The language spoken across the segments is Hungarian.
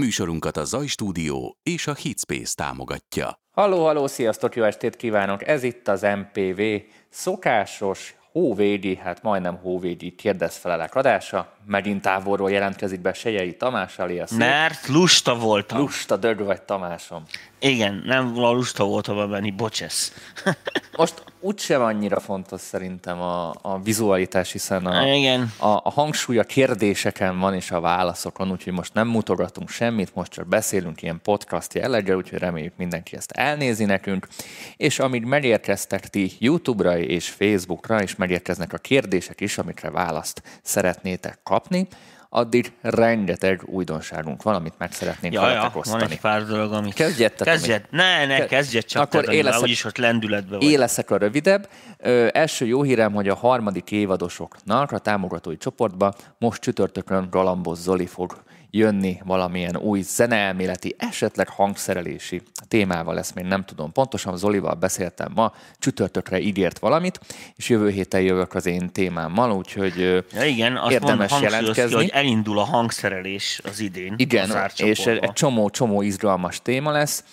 Műsorunkat a Zaj Stúdió és a Hitspace támogatja. Halló, halló, sziasztok, jó estét kívánok! Ez itt az MPV szokásos hóvédi, hát majdnem hóvédi kérdezfelelek adása. Megint távolról jelentkezik be Sejei Tamás, alias Mert lusta voltam. Lusta dög vagy Tamásom. Igen, nem lusta voltam benni, bocsesz. Most úgysem annyira fontos szerintem a, a vizualitás, hiszen a, Igen. A, a hangsúly a kérdéseken van és a válaszokon, úgyhogy most nem mutogatunk semmit, most csak beszélünk ilyen podcast jelleggel, úgyhogy reméljük mindenki ezt elnézi nekünk. És amíg megérkeztek ti YouTube-ra és Facebookra, és megérkeznek a kérdések is, amikre választ szeretnétek kapni, addig rengeteg újdonságunk van, amit meg szeretnénk Ja, veletek ja, osztani. van egy pár dolog, amit... Kezdjetek, Kezdjed. Ne, ne, Ke- kezdjed csak. Akkor Akkor én én leszek- úgyis ott lendületbe vagy. Én leszek a rövidebb. Ö, első jó hírem, hogy a harmadik évadosoknak a támogatói csoportba most csütörtökön Galambos Zoli fog jönni valamilyen új zeneelméleti, esetleg hangszerelési témával, ezt még nem tudom pontosan, Zolival beszéltem ma, csütörtökre ígért valamit, és jövő héten jövök az én témámmal, úgyhogy Ja, igen, azt érdemes mond, jelentkezni. hogy elindul a hangszerelés az idén. Igen, és egy csomó-csomó izgalmas téma lesz.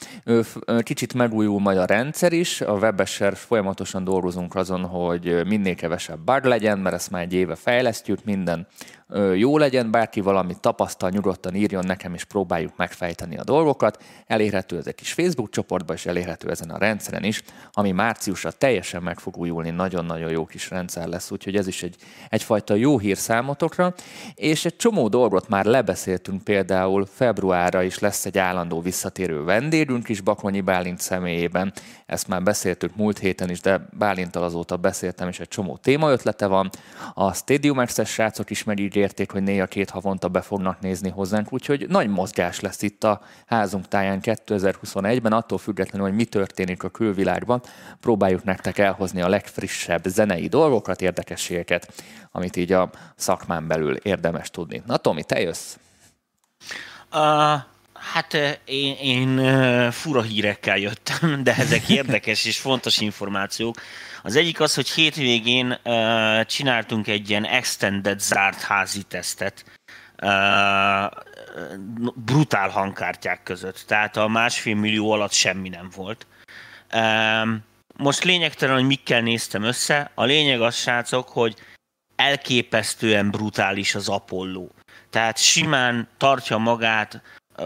Kicsit megújul majd a rendszer is. A Webeser folyamatosan dolgozunk azon, hogy minél kevesebb bug legyen, mert ezt már egy éve fejlesztjük, minden jó legyen, bárki valamit tapasztal, nyugodtan írjon nekem, és próbáljuk megfejteni a dolgokat. Elérhető ez egy kis Facebook csoportban, és elérhető ezen a rendszeren is, ami márciusra teljesen meg fog újulni, nagyon-nagyon jó kis rendszer lesz, úgyhogy ez is egy, egyfajta jó hír számotokra, és egy csomó dolgot már lebeszéltünk, például februárra is lesz egy állandó visszatérő vendégünk is Bakonyi Bálint személyében, ezt már beszéltük múlt héten is, de Bálinttal azóta beszéltem, és egy csomó témaötlete van. A Stadium Access srácok is megígérték, hogy néha két havonta be fognak nézni hozzánk, úgyhogy nagy mozgás lesz itt a házunk táján 2021-ben, attól függetlenül, hogy mi történik a külvilágban, próbáljuk nektek elhozni a legfrissebb zenei dolgokat, érdekességeket, amit így a szakmán belül érdemes tudni. Na Tomi, te jössz? Uh, hát én, én fura hírekkel jöttem, de ezek érdekes és fontos információk. Az egyik az, hogy hétvégén csináltunk egy ilyen extended zárt házi tesztet brutál hangkártyák között. Tehát a másfél millió alatt semmi nem volt. Most lényegtelen, hogy mikkel néztem össze. A lényeg az, srácok, hogy elképesztően brutális az Apollo. Tehát simán tartja magát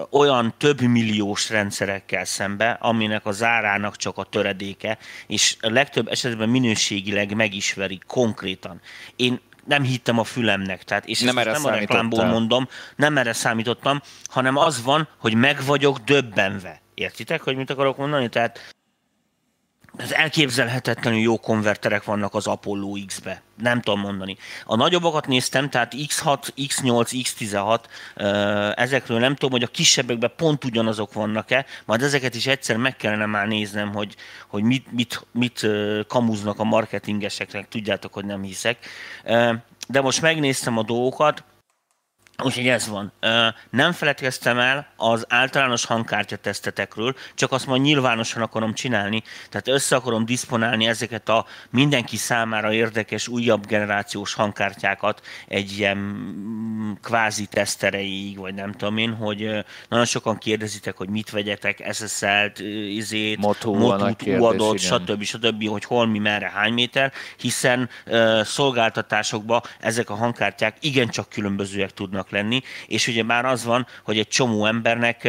olyan több milliós rendszerekkel szembe, aminek a zárának csak a töredéke, és a legtöbb esetben minőségileg megismeri konkrétan. Én nem hittem a fülemnek, tehát és Nem erre nem a reklámból mondom, nem erre számítottam, hanem az van, hogy meg vagyok döbbenve. Értitek, hogy mit akarok mondani? Tehát ez elképzelhetetlenül jó konverterek vannak az Apollo X-be. Nem tudom mondani. A nagyobbakat néztem, tehát X6, X8, X16, ö, ezekről nem tudom, hogy a kisebbekben pont ugyanazok vannak-e, majd ezeket is egyszer meg kellene már néznem, hogy, hogy mit, mit, mit kamuznak a marketingeseknek, tudjátok, hogy nem hiszek. De most megnéztem a dolgokat, Úgyhogy ez van. Nem feledkeztem el az általános hangkártya tesztetekről, csak azt majd nyilvánosan akarom csinálni, tehát össze akarom diszponálni ezeket a mindenki számára érdekes újabb generációs hangkártyákat egy ilyen mm, kvázi tesztereig, vagy nem tudom én, hogy nagyon sokan kérdezitek, hogy mit vegyetek, SSL-t, izét, kérdés, UAD-ot, stb stb., hogy hol, mi, merre, hány méter, hiszen szolgáltatásokban ezek a hangkártyák igencsak különbözőek tudnak lenni, és ugye már az van, hogy egy csomó embernek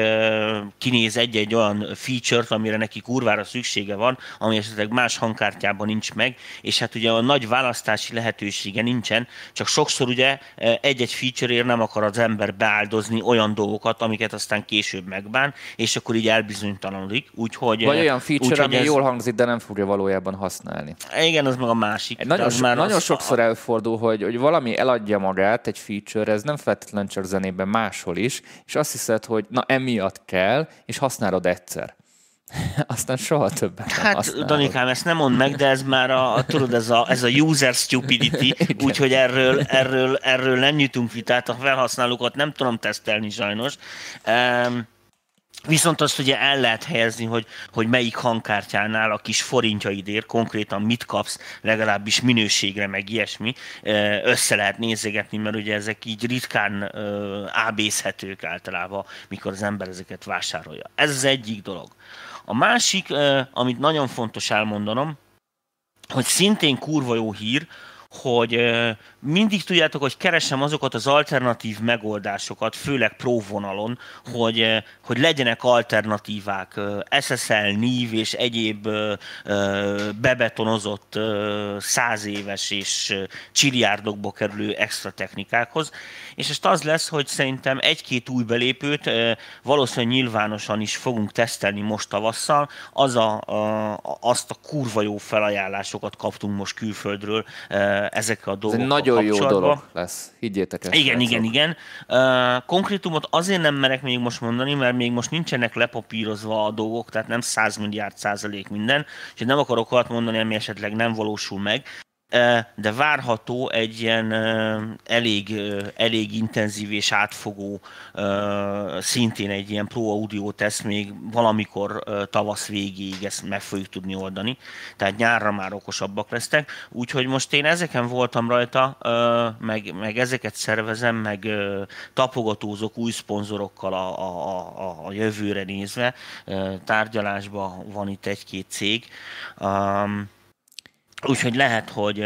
kinéz egy-egy olyan feature-t, amire neki kurvára szüksége van, ami esetleg más hangkártyában nincs meg, és hát ugye a nagy választási lehetősége nincsen, csak sokszor ugye egy-egy feature-ért nem akar az ember beáldozni olyan dolgokat, amiket aztán később megbán, és akkor így elbizonytalanodik, úgyhogy... Vagy olyan feature, úgyhogy ami ez- jól hangzik, de nem fogja valójában használni. igen, az meg a másik. Nagyon, az már nagyon sokszor előfordul, hogy, hogy valami eladja magát, egy feature, ez nem feltétlenül csak zenében, máshol is, és azt hiszed, hogy na emiatt kell, és használod egyszer. Aztán soha többet nem Hát, használod. Danikám, ezt nem mondd meg, de ez már a, a tudod, ez a, ez a user stupidity, úgyhogy erről, erről, erről nem nyitunk vitát, a felhasználókat nem tudom tesztelni sajnos. Um, Viszont azt ugye el lehet helyezni, hogy, hogy melyik hangkártyánál a kis forintjaidért konkrétan mit kapsz, legalábbis minőségre, meg ilyesmi, össze lehet nézegetni, mert ugye ezek így ritkán ábészhetők általában, mikor az ember ezeket vásárolja. Ez az egyik dolog. A másik, amit nagyon fontos elmondanom, hogy szintén kurva jó hír, hogy mindig tudjátok, hogy keresem azokat az alternatív megoldásokat, főleg pro vonalon, hogy, hogy legyenek alternatívák SSL, NIV és egyéb bebetonozott száz éves és csiliárdokba kerülő extra technikákhoz. És ezt az lesz, hogy szerintem egy-két új belépőt valószínűleg nyilvánosan is fogunk tesztelni most tavasszal. Az a, a, azt a kurva jó felajánlásokat kaptunk most külföldről ezekkel a dolgokkal Ez nagyon jó dolog lesz, higgyétek ezt. Igen, igen, igen. Konkrétumot azért nem merek még most mondani, mert még most nincsenek lepapírozva a dolgok, tehát nem 100 milliárd százalék minden, és nem akarok olyat mondani, ami esetleg nem valósul meg de várható egy ilyen elég, elég intenzív és átfogó, szintén egy ilyen Pro Audio teszt még valamikor tavasz végéig ezt meg fogjuk tudni oldani. Tehát nyárra már okosabbak lesznek. Úgyhogy most én ezeken voltam rajta, meg, meg ezeket szervezem, meg tapogatózok új szponzorokkal a, a, a, a jövőre nézve. Tárgyalásban van itt egy-két cég. Úgyhogy lehet, hogy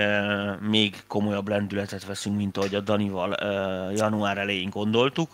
még komolyabb lendületet veszünk, mint ahogy a Danival uh, január elején gondoltuk.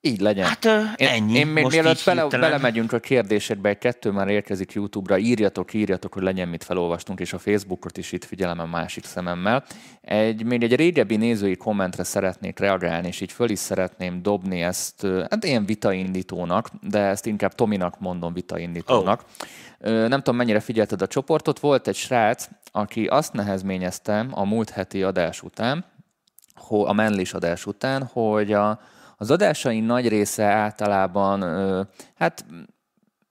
Így legyen. Hát uh, ennyi. Én, én még mielőtt bele, belemegyünk a kérdésedbe, egy kettő már érkezik YouTube-ra, írjatok, írjatok, hogy legyen mit felolvastunk, és a Facebookot is itt figyelem a másik szememmel. Egy, még egy régebbi nézői kommentre szeretnék reagálni, és így föl is szeretném dobni ezt, hát ilyen vitaindítónak, de ezt inkább Tominak mondom vitaindítónak. Oh nem tudom, mennyire figyelted a csoportot. Volt egy srác, aki azt nehezményezte a múlt heti adás után, a menlis adás után, hogy a, az adásai nagy része általában, hát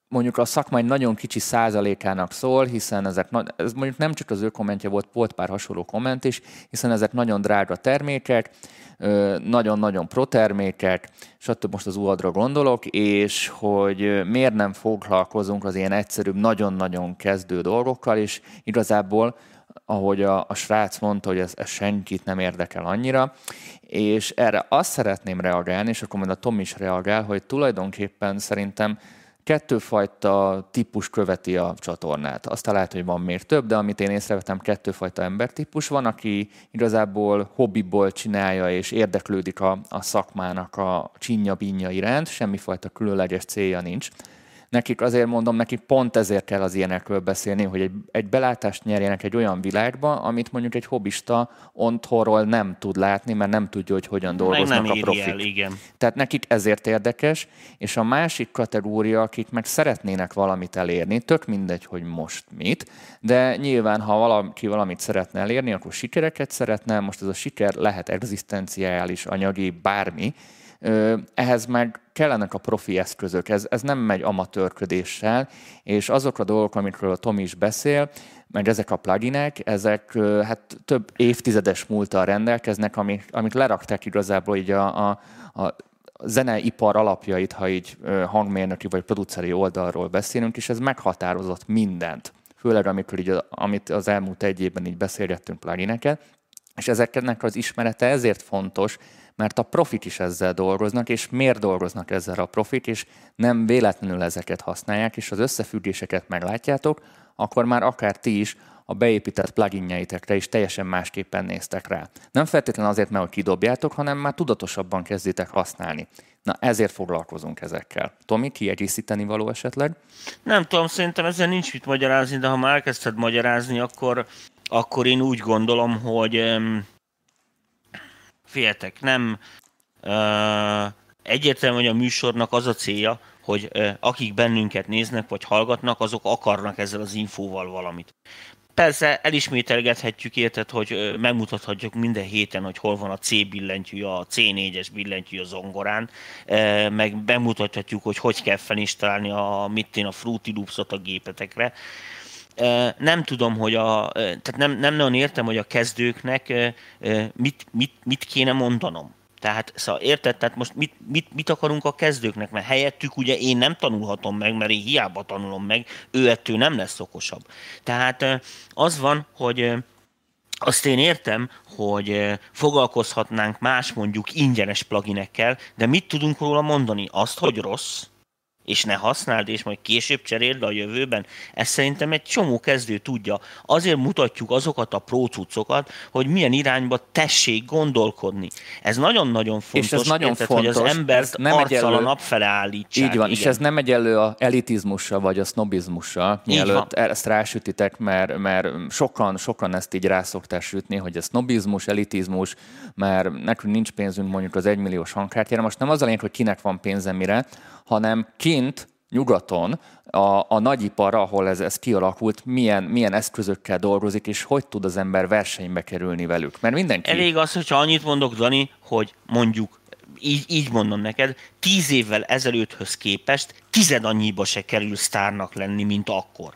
mondjuk a szakma egy nagyon kicsi százalékának szól, hiszen ezek, ez mondjuk nem csak az ő kommentje volt, volt pár hasonló komment is, hiszen ezek nagyon drága termékek, nagyon-nagyon protermékek, stb. most az UAD-ra gondolok, és hogy miért nem foglalkozunk az ilyen egyszerűbb, nagyon-nagyon kezdő dolgokkal, és igazából ahogy a, a srác mondta, hogy ez, ez senkit nem érdekel annyira, és erre azt szeretném reagálni, és akkor majd a Tom is reagál, hogy tulajdonképpen szerintem kettőfajta típus követi a csatornát. Aztán lehet, hogy van még több, de amit én észrevettem, kettőfajta embertípus. Van, aki igazából hobbiból csinálja és érdeklődik a, a szakmának a csinya iránt, semmifajta különleges célja nincs nekik azért mondom, nekik pont ezért kell az ilyenekről beszélni, hogy egy, egy belátást nyerjenek egy olyan világba, amit mondjuk egy hobbista otthonról nem tud látni, mert nem tudja, hogy hogyan dolgoznak nem a profik. El, igen. Tehát nekik ezért érdekes, és a másik kategória, akik meg szeretnének valamit elérni, tök mindegy, hogy most mit, de nyilván, ha valaki valamit szeretne elérni, akkor sikereket szeretne, most ez a siker lehet egzisztenciális, anyagi, bármi, ehhez meg kellenek a profi eszközök, ez, ez nem megy amatőrködéssel, és azok a dolgok, amikről a Tomi is beszél, meg ezek a pluginek, ezek hát több évtizedes múltal rendelkeznek, amik, amik lerakták igazából így a, a, a zeneipar alapjait, ha így hangmérnöki vagy produceri oldalról beszélünk, és ez meghatározott mindent. Főleg amikor így, amit az elmúlt egy évben így beszélgettünk plugineket, és ezeknek az ismerete ezért fontos, mert a profik is ezzel dolgoznak, és miért dolgoznak ezzel a profik, és nem véletlenül ezeket használják, és az összefüggéseket meglátjátok, akkor már akár ti is a beépített pluginjeitekre is teljesen másképpen néztek rá. Nem feltétlenül azért, mert kidobjátok, hanem már tudatosabban kezditek használni. Na, ezért foglalkozunk ezekkel. Tomi, kiegészíteni való esetleg? Nem tudom, szerintem ezzel nincs mit magyarázni, de ha már elkezdted magyarázni, akkor, akkor én úgy gondolom, hogy féltek, nem uh, egyértelmű, hogy a műsornak az a célja, hogy uh, akik bennünket néznek vagy hallgatnak, azok akarnak ezzel az infóval valamit. Persze elismételgethetjük, érted, hogy megmutathatjuk minden héten, hogy hol van a C billentyű, a C4-es billentyű a zongorán, meg bemutathatjuk, hogy hogy kell felinstalálni a, mit én, a Fruity Loops-ot a gépetekre nem tudom, hogy a, tehát nem, nem nagyon értem, hogy a kezdőknek mit, mit, mit kéne mondanom. Tehát, szóval érted? Tehát most mit, mit, mit akarunk a kezdőknek? Mert helyettük ugye én nem tanulhatom meg, mert én hiába tanulom meg, ő ettől nem lesz okosabb. Tehát az van, hogy azt én értem, hogy foglalkozhatnánk más mondjuk ingyenes pluginekkel, de mit tudunk róla mondani? Azt, hogy rossz? És ne használd, és majd később cseréld a jövőben. Ezt szerintem egy csomó kezdő tudja. Azért mutatjuk azokat a prócucokat, hogy milyen irányba tessék gondolkodni. Ez nagyon-nagyon fontos, és ez nagyon érted, fontos, hogy az embert nem arccal a nap fele állítsák. Így van, igen. és ez nem egy elő a elitizmussal vagy a sznobizmussal, mielőtt ezt rásütitek, mert, mert sokan, sokan ezt így rászokták sütni, hogy ez sznobizmus, elitizmus, mert nekünk nincs pénzünk mondjuk az egymilliós hangkártyára. Most nem az a lényeg, hogy kinek van pénze mire, hanem kint, nyugaton, a, a nagyipar, ahol ez, ez kialakult, milyen, milyen eszközökkel dolgozik, és hogy tud az ember versenybe kerülni velük. Mert mindenki... Elég az, hogyha annyit mondok, Dani, hogy mondjuk így, így mondom neked, tíz évvel ezelőtthöz képest tized annyiba se kerül sztárnak lenni, mint akkor.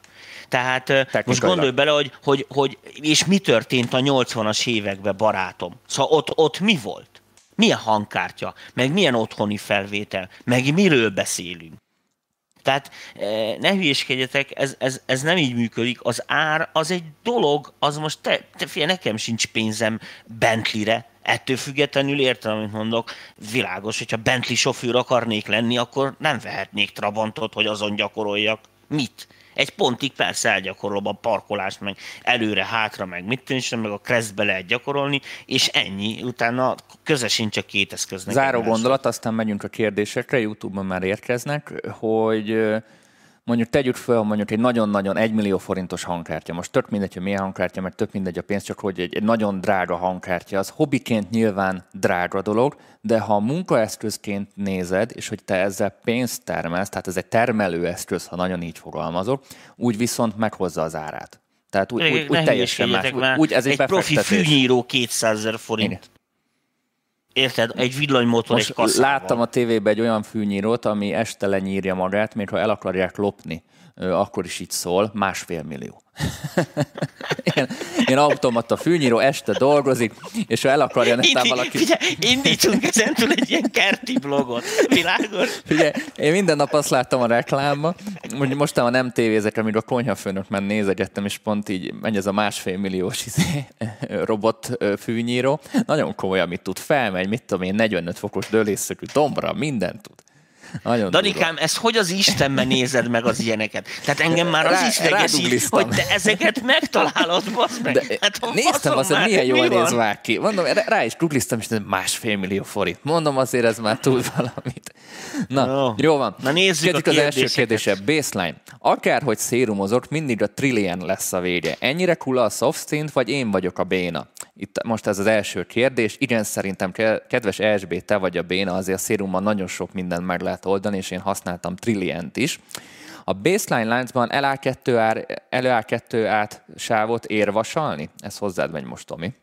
Tehát most gondolj bele, hogy, hogy, hogy, és mi történt a 80-as években, barátom. Szóval ott, ott mi volt? Milyen hangkártya? Meg milyen otthoni felvétel? Meg miről beszélünk? Tehát ne hülyéskedjetek, ez, ez, ez nem így működik. Az ár az egy dolog, az most te, te fél, nekem sincs pénzem Bentleyre, ettől függetlenül értem, amit mondok, világos, hogyha Bentley sofőr akarnék lenni, akkor nem vehetnék Trabantot, hogy azon gyakoroljak. Mit? Egy pontig persze elgyakorolom a parkolást, meg előre, hátra, meg mit tűncsön, meg a keresztbe lehet gyakorolni, és ennyi. Utána köze sincs a két eszköznek. Záró gondolat, aztán megyünk a kérdésekre, YouTube-on már érkeznek, hogy mondjuk tegyük fel mondjuk egy nagyon-nagyon egy millió forintos hangkártya. Most tök mindegy, hogy milyen hangkártya, mert tök mindegy a pénz, csak hogy egy, egy nagyon drága hangkártya, az hobbiként nyilván drága dolog, de ha munkaeszközként nézed, és hogy te ezzel pénzt termelsz, tehát ez egy termelőeszköz, ha nagyon így fogalmazok, úgy viszont meghozza az árát. Tehát úgy, úgy, úgy teljesen más. Úgy, úgy ez egy, egy profi fűnyíró 200 ezer forint. Igen. Érted? Egy villanymotor Most egy kasszával. láttam a tévében egy olyan fűnyírót, ami este lenyírja magát, még ha el akarják lopni, akkor is így szól, másfél millió. ilyen, ilyen automata fűnyíró este dolgozik, és ha el akarja netán valaki... Figyelj, indítsunk ezentúl egy ilyen kerti blogot. Világos? Figyelj, én minden nap azt láttam a reklámba, hogy mostában nem tévézek, amíg a konyhafőnök már nézegettem, és pont így megy ez a másfél milliós izé, robot fűnyíró. Nagyon komoly, amit tud, felmegy, mit tudom én, 45 fokos dőlésszökű dombra, mindent tud. Nagyon Danikám, durva. ezt hogy az Istenben nézed meg az ilyeneket? Tehát engem már az is idegesít, hogy te ezeket megtalálod, bazd meg. De hát, néztem azt, hogy milyen jól mi néz már ki. Mondom, rá is googliztam, és másfél millió forint. Mondom, azért ez már tud valamit. Na, jó, jó van. Na nézzük Kezdjük az első kérdése. Baseline. Akárhogy szérumozok, mindig a trillion lesz a vége. Ennyire kula a soft szint, vagy én vagyok a béna? Itt most ez az első kérdés. Igen, szerintem kedves ESB, te vagy a béna, azért a szérumban nagyon sok mindent meg lehet oldani, és én használtam Trilliant is. A baseline láncban LA2 ár, LA2 át sávot érvasalni? Ez hozzád megy most, Tomi.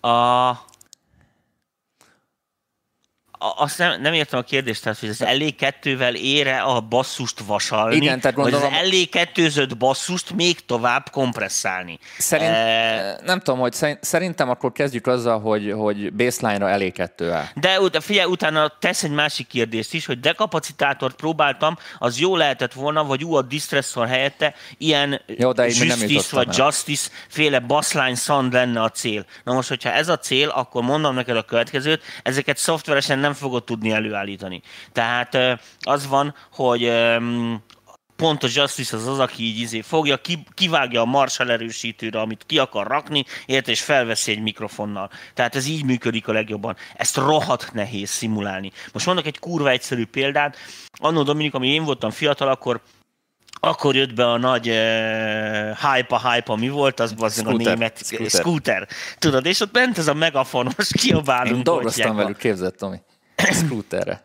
A azt nem, nem értem a kérdést, tehát, hogy az elé kettővel ére a basszust vasalni, Igen, tehát gondolom, vagy az elé kettőzött basszust még tovább kompresszálni. Szerint, e... Nem tudom, hogy szerintem akkor kezdjük azzal, hogy, hogy baseline-ra elé kettő áll. De figyelj, utána tesz egy másik kérdést is, hogy dekapacitátort próbáltam, az jó lehetett volna, vagy ú, a distressor helyette ilyen jó, de justice vagy el. justice féle bassline sound lenne a cél. Na most, hogyha ez a cél, akkor mondom neked a következőt, ezeket szoftveresen nem nem fogod tudni előállítani. Tehát az van, hogy pont a Justice az az, aki így izé fogja, kivágja a Marshall erősítőre, amit ki akar rakni, ért, és felveszi egy mikrofonnal. Tehát ez így működik a legjobban. Ezt rohadt nehéz szimulálni. Most mondok egy kurva egyszerű példát. Annó Dominik, ami én voltam fiatal, akkor akkor jött be a nagy uh, hype, a hype, mi volt, az az a német scooter. scooter. Tudod, és ott ment ez a megafonos, kiabálunk. Én dolgoztam velük, képzett, Tomi. Scooterre.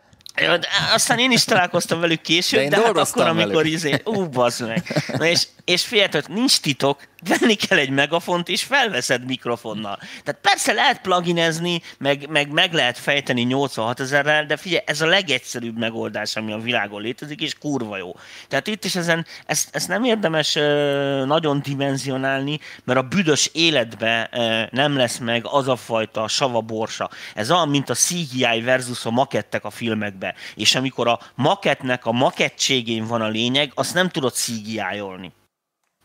Aztán én is találkoztam velük később, de, de hát akkor, amikor velük. izé, ú, bazd meg. Na és, és fiatal, nincs titok, venni kell egy megafont, és felveszed mikrofonnal. Tehát persze lehet pluginezni, meg, meg, meg lehet fejteni 86 ezerrel, de figyelj, ez a legegyszerűbb megoldás, ami a világon létezik, és kurva jó. Tehát itt is ezen, ezt, ezt nem érdemes nagyon dimenzionálni, mert a büdös életbe nem lesz meg az a fajta savaborsa. Ez olyan, mint a CGI versus a makettek a filmekbe. És amikor a maketnek a makettségén van a lényeg, azt nem tudod CGI-olni.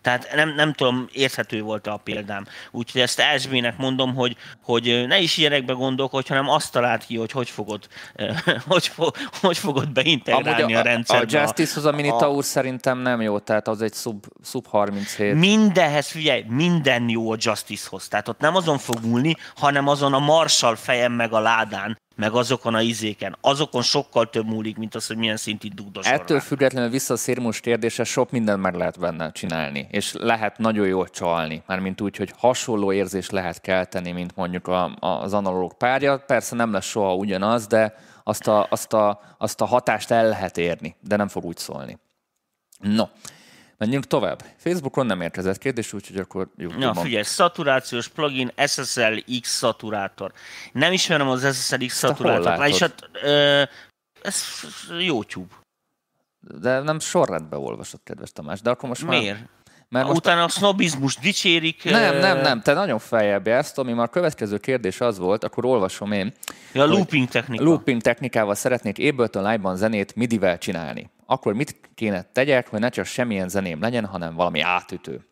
Tehát nem, nem tudom, érthető volt a példám. Úgyhogy ezt Esbének mondom, hogy, hogy ne is ilyenekbe gondolkodj, hanem azt talált ki, hogy hogy fogod, hogy, fog, hogy fogod beintegrálni a, a, a rendszerbe. A Justice-hoz a Minitaur a... szerintem nem jó, tehát az egy sub, sub 37. Mindenhez, figyelj, minden jó a Justice-hoz. Tehát ott nem azon fog múlni, hanem azon a Marshall fejem meg a ládán, meg azokon a izéken. Azokon sokkal több múlik, mint az, hogy milyen szintű dugdos. Ettől függetlenül vissza a szérmus kérdése, sok mindent meg lehet benne csinálni, és lehet nagyon jól csalni, mármint úgy, hogy hasonló érzés lehet kelteni, mint mondjuk a, a, az analóg párja. Persze nem lesz soha ugyanaz, de azt a, azt, a, azt a hatást el lehet érni, de nem fog úgy szólni. No, Menjünk tovább. Facebookon nem érkezett kérdés, úgyhogy akkor YouTube-on. Na figyelj, szaturációs plugin SSL X szaturátor. Nem ismerem az SSL X szaturátort. Vagyis hát, ö, ez YouTube. De nem sorrendbe olvasott, kedves Tamás. De akkor most Miért? Már... Mert most Utána a sznobizmus dicsérik. Nem, nem, nem, te nagyon feljebb ezt, ami már a következő kérdés az volt, akkor olvasom én. Ja, looping technika. Looping technikával szeretnék Ableton Live-ban zenét MIDI-vel csinálni akkor mit kéne tegyek, hogy ne csak semmilyen zeném legyen, hanem valami átütő.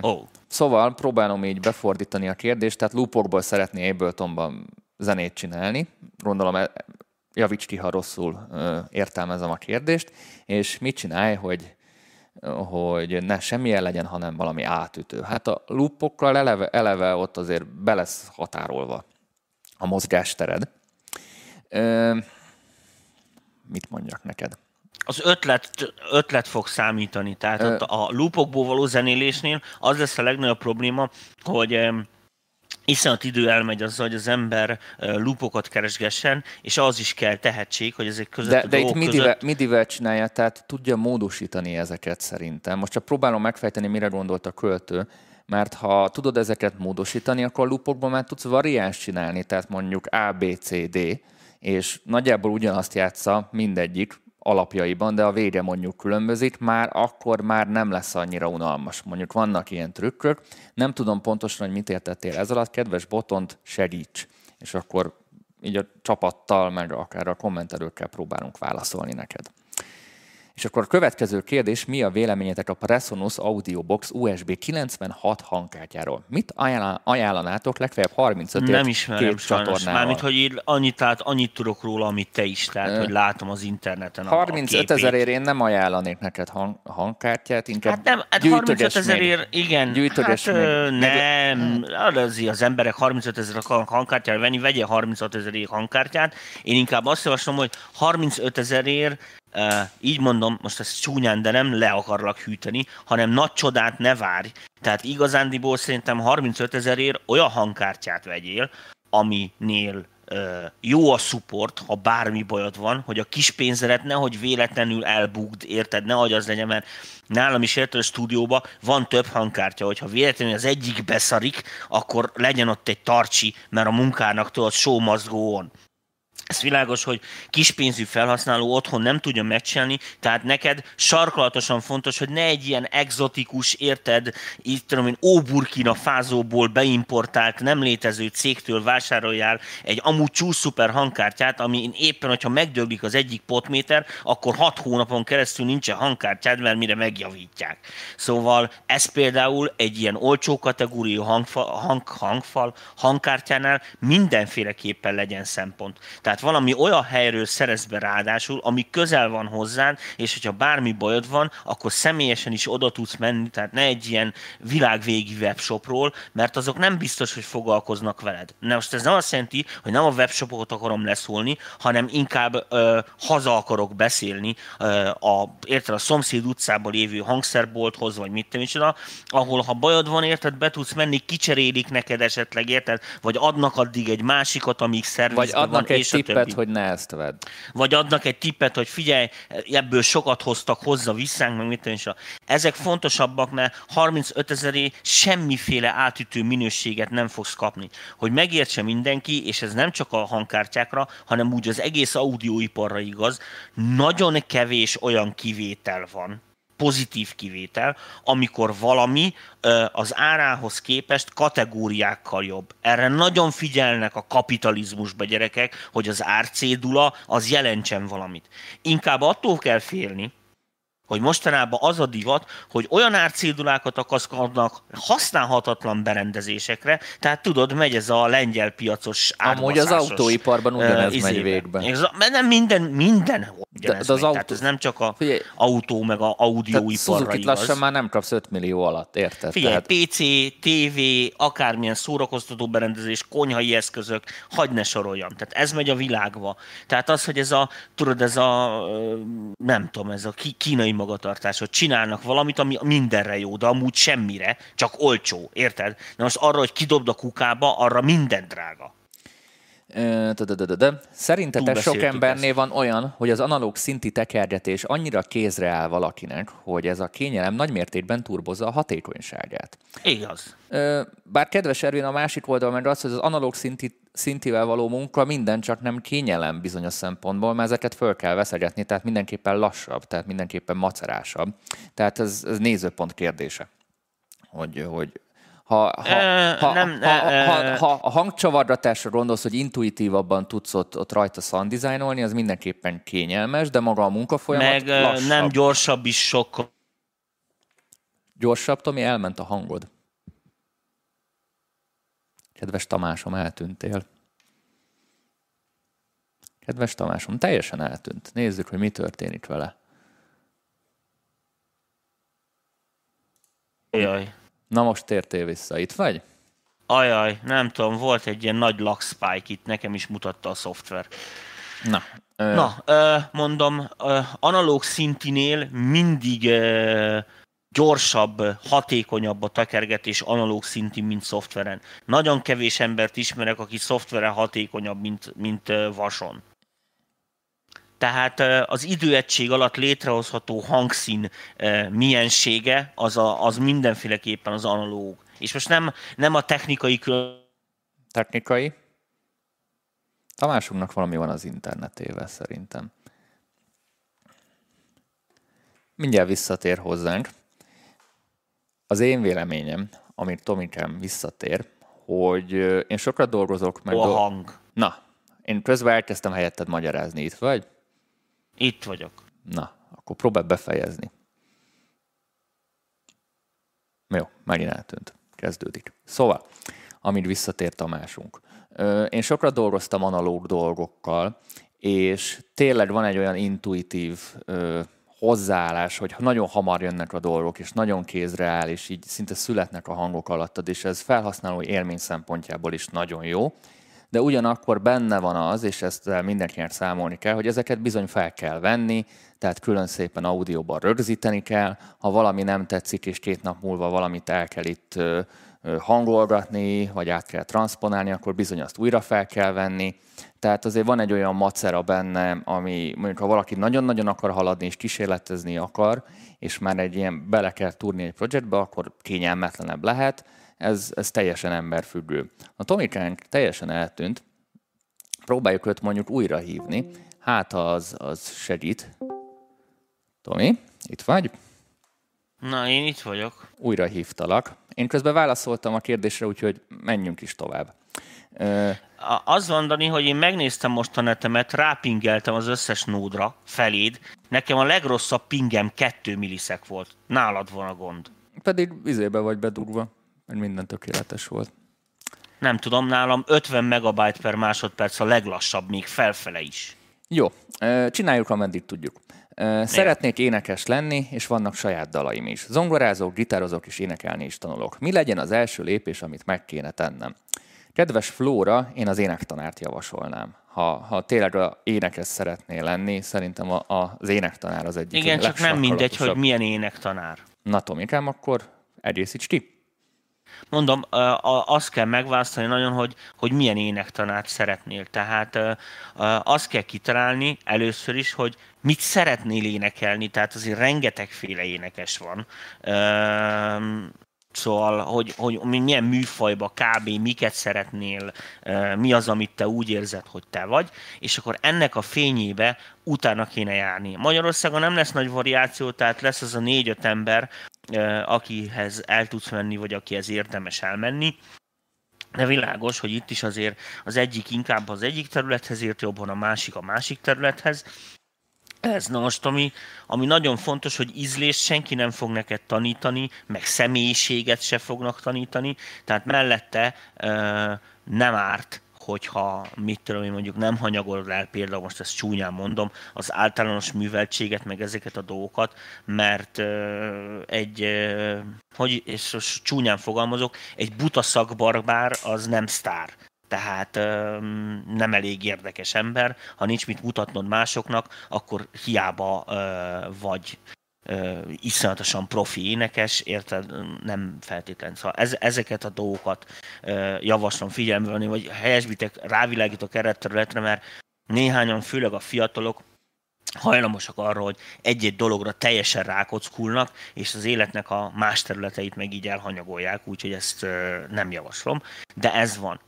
Oh. Szóval próbálom így befordítani a kérdést, tehát loopokból szeretné Abletonban zenét csinálni. Gondolom, e, javíts ki, ha rosszul értelmezem a kérdést, és mit csinálj, hogy hogy ne semmilyen legyen, hanem valami átütő. Hát a loopokkal eleve, eleve ott azért be lesz határolva a mozgástered. mit mondjak neked? Az ötlet, ötlet fog számítani. Tehát Ö... a loopokból való zenélésnél az lesz a legnagyobb probléma, hogy iszonyat idő elmegy azzal, hogy az ember loopokat keresgessen, és az is kell tehetség, hogy ezek között De, de itt midivel, között... midivel csinálja, tehát tudja módosítani ezeket szerintem. Most csak próbálom megfejteni, mire gondolt a költő, mert ha tudod ezeket módosítani, akkor a loopokban már tudsz variáns csinálni, tehát mondjuk A, B, C, D, és nagyjából ugyanazt játsza mindegyik, alapjaiban, de a vége mondjuk különbözik, már akkor már nem lesz annyira unalmas. Mondjuk vannak ilyen trükkök, nem tudom pontosan, hogy mit értettél ez alatt, kedves botont segíts, és akkor így a csapattal, meg akár a kommentelőkkel próbálunk válaszolni neked. És akkor a következő kérdés, mi a véleményetek a Presonus Audio Box USB 96 hangkártyáról? Mit ajánlanátok legfeljebb 35 Nem ismerem két sajnos. Mármint, hogy én annyit, tehát annyit tudok róla, amit te is, tehát, Ö... hogy látom az interneten a 35 ezerért én nem ajánlanék neked hang, hangkártyát, inkább Hát nem, hát 35 ezerért, igen. Gyűjtöges hát, meg. nem, az, az emberek 35 ezer hangkártyára venni, vegye 35 ezerért hangkártyát. Én inkább azt javaslom, hogy 35 ezerért Így mondom, most ez csúnyán, de nem le akarlak hűteni, hanem nagy csodát ne várj. Tehát igazándiból szerintem 35 ezerért olyan hangkártyát vegyél, aminél uh, jó a support, ha bármi bajod van, hogy a kis pénzedet nehogy véletlenül elbugd, érted? Ne az legyen, mert nálam is érted a stúdióban van több hangkártya, hogyha véletlenül az egyik beszarik, akkor legyen ott egy tarcsi, mert a munkának tudod, show must go on ez világos, hogy kispénzű felhasználó otthon nem tudja megcsinálni, tehát neked sarkalatosan fontos, hogy ne egy ilyen exotikus, érted, itt tudom én, Óburkina fázóból beimportált, nem létező cégtől vásároljál egy amúgy csúszuper hangkártyát, ami éppen, hogyha megdöglik az egyik potméter, akkor hat hónapon keresztül nincsen hangkártyád, mert mire megjavítják. Szóval ez például egy ilyen olcsó kategóriú hangfal, hang, hangfal, hangkártyánál mindenféleképpen legyen szempont. Tehát tehát valami olyan helyről szerez be ráadásul, ami közel van hozzád, és hogyha bármi bajod van, akkor személyesen is oda tudsz menni, tehát ne egy ilyen világvégi webshopról, mert azok nem biztos, hogy foglalkoznak veled. Na most ez nem azt jelenti, hogy nem a webshopot akarom leszólni, hanem inkább ö, haza akarok beszélni ö, a, érted, a szomszéd utcában lévő hangszerbolthoz, vagy mit tudom, ahol ha bajod van, érted, be tudsz menni, kicserélik neked esetleg, érted, vagy adnak addig egy másikat, amíg szervizben vagy adnak van, egy tippet, hogy ne ezt vedd. Vagy adnak egy tippet, hogy figyelj, ebből sokat hoztak hozzá visszánk, meg mit is. Ezek fontosabbak, mert 35 ezeré semmiféle átütő minőséget nem fogsz kapni. Hogy megértse mindenki, és ez nem csak a hangkártyákra, hanem úgy az egész audioiparra igaz, nagyon kevés olyan kivétel van, pozitív kivétel, amikor valami az árához képest kategóriákkal jobb. Erre nagyon figyelnek a kapitalizmusba gyerekek, hogy az árcédula az jelentsen valamit. Inkább attól kell félni, hogy mostanában az a divat, hogy olyan árcédulákat akaszkodnak használhatatlan berendezésekre, tehát tudod, megy ez a lengyel piacos Amúgy az autóiparban ugyanez ö, megy izébe. végbe. Ez a, mert nem minden, minden ugyanez de az megy. Tehát autó- ez nem csak a Figyelj, autó meg a Tehát audioiparra igaz. lassan már nem kapsz 5 millió alatt, érted? Figyelj, Tehát, PC, TV, akármilyen szórakoztató berendezés, konyhai eszközök, hagyd ne soroljam. Tehát ez megy a világba. Tehát az, hogy ez a, tudod, ez a, nem tudom, ez a kínai magatartás, hogy csinálnak valamit, ami mindenre jó, de amúgy semmire, csak olcsó, érted? Na most arra, hogy kidobd a kukába, arra minden drága. Szerintetek sok embernél van olyan, hogy az analóg szinti tekergetés annyira kézre áll valakinek, hogy ez a kényelem nagymértékben turbozza a hatékonyságát. Igaz. Bár kedves Ervin, a másik oldal meg az, hogy az analóg szinti, szintivel való munka minden csak nem kényelem bizonyos szempontból, mert ezeket föl kell veszegetni, tehát mindenképpen lassabb, tehát mindenképpen macerásabb. Tehát ez, ez nézőpont kérdése. Hogy, hogy ha, ha, Ö, ha, nem, ha, ö, ha, ha a hangcsavargatásra gondolsz, hogy intuitívabban tudsz ott, ott rajta sound designolni, az mindenképpen kényelmes, de maga a munkafolyamat Meg lassabb. nem gyorsabb is sokkal. Gyorsabb, Tomi, elment a hangod. Kedves Tamásom, eltűntél. Kedves Tamásom, teljesen eltűnt. Nézzük, hogy mi történik vele. Jaj. Na most tértél vissza. Itt vagy? Ajaj, nem tudom, volt egy ilyen nagy lag spike itt, nekem is mutatta a szoftver. Na. Ö, Na, ö, mondom, ö, analóg szintinél mindig ö, gyorsabb, hatékonyabb a tekergetés analóg szintin, mint szoftveren. Nagyon kevés embert ismerek, aki szoftveren hatékonyabb, mint, mint vason. Tehát az időegység alatt létrehozható hangszín miensége az, a, az mindenféleképpen az analóg. És most nem, nem a technikai kül- Technikai. Tamásunknak valami van az internetével szerintem. Mindjárt visszatér hozzánk. Az én véleményem, amit Tomikám visszatér, hogy én sokat dolgozok, meg a do- hang. Na, én közben elkezdtem helyetted magyarázni, itt vagy? Itt vagyok. Na, akkor próbálj befejezni. Jó, megint eltűnt. Kezdődik. Szóval, amit visszatért Tamásunk. Én sokat dolgoztam analóg dolgokkal, és tényleg van egy olyan intuitív hozzáállás, hogy nagyon hamar jönnek a dolgok, és nagyon kézre áll, és így szinte születnek a hangok alattad, és ez felhasználói élmény szempontjából is nagyon jó. De ugyanakkor benne van az, és ezt mindenkinek számolni kell, hogy ezeket bizony fel kell venni, tehát külön szépen audióban rögzíteni kell. Ha valami nem tetszik, és két nap múlva valamit el kell itt hangolgatni, vagy át kell transponálni, akkor bizony azt újra fel kell venni. Tehát azért van egy olyan macera benne, ami mondjuk ha valaki nagyon-nagyon akar haladni és kísérletezni akar, és már egy ilyen bele kell túrni egy projektbe, akkor kényelmetlenebb lehet. Ez, ez teljesen emberfüggő. A Tomikánk teljesen eltűnt, próbáljuk őt mondjuk újra hívni, hát ha az, az segít. Tomi, itt vagy? Na, én itt vagyok. Újra hívtalak. Én közben válaszoltam a kérdésre, úgyhogy menjünk is tovább. Ö, A- Azt mondani, hogy én megnéztem most a netemet, rápingeltem az összes nódra, feléd. Nekem a legrosszabb pingem 2 milliszek volt. Nálad van a gond. pedig izébe vagy bedugva, mert minden tökéletes volt. Nem tudom, nálam 50 megabyte per másodperc a leglassabb, még felfele is. Jó, csináljuk, ameddig tudjuk. Szeretnék énekes lenni, és vannak saját dalaim is. Zongorázok, gitározok és énekelni is tanulok. Mi legyen az első lépés, amit meg kéne tennem? Kedves Flóra, én az énektanárt javasolnám. Ha, ha tényleg a énekes szeretnél lenni, szerintem a, a, az énektanár az egyik Igen, csak nem mindegy, hogy milyen énektanár. Na Tomikám, akkor egészíts ki. Mondom, azt kell megválasztani nagyon, hogy, hogy milyen énektanát szeretnél. Tehát azt kell kitalálni először is, hogy mit szeretnél énekelni, tehát azért rengetegféle énekes van. Szóval, hogy, hogy milyen műfajba kb. miket szeretnél, mi az, amit te úgy érzed, hogy te vagy, és akkor ennek a fényébe utána kéne járni. Magyarországon nem lesz nagy variáció, tehát lesz az a négy-öt ember, akihez el tudsz menni, vagy akihez érdemes elmenni. De világos, hogy itt is azért az egyik inkább az egyik területhez ért jobban, a másik a másik területhez, ez na most, ami, ami nagyon fontos, hogy ízlést senki nem fog neked tanítani, meg személyiséget se fognak tanítani, tehát mellette ö, nem árt, hogyha mit tudom én mondjuk nem hanyagolod el, például most ezt csúnyán mondom, az általános műveltséget, meg ezeket a dolgokat, mert ö, egy, ö, hogy, és csúnyán fogalmazok, egy buta szakbarbár az nem sztár. Tehát nem elég érdekes ember, ha nincs mit mutatnod másoknak, akkor hiába vagy iszonyatosan profi énekes, érted? Nem feltétlenül. Szóval ez, ezeket a dolgokat javaslom figyelme venni, vagy helyesbitek, rávilágítok erre a területre, mert néhányan, főleg a fiatalok, hajlamosak arra, hogy egy-egy dologra teljesen rákockulnak, és az életnek a más területeit meg így elhanyagolják, úgyhogy ezt nem javaslom. De ez van.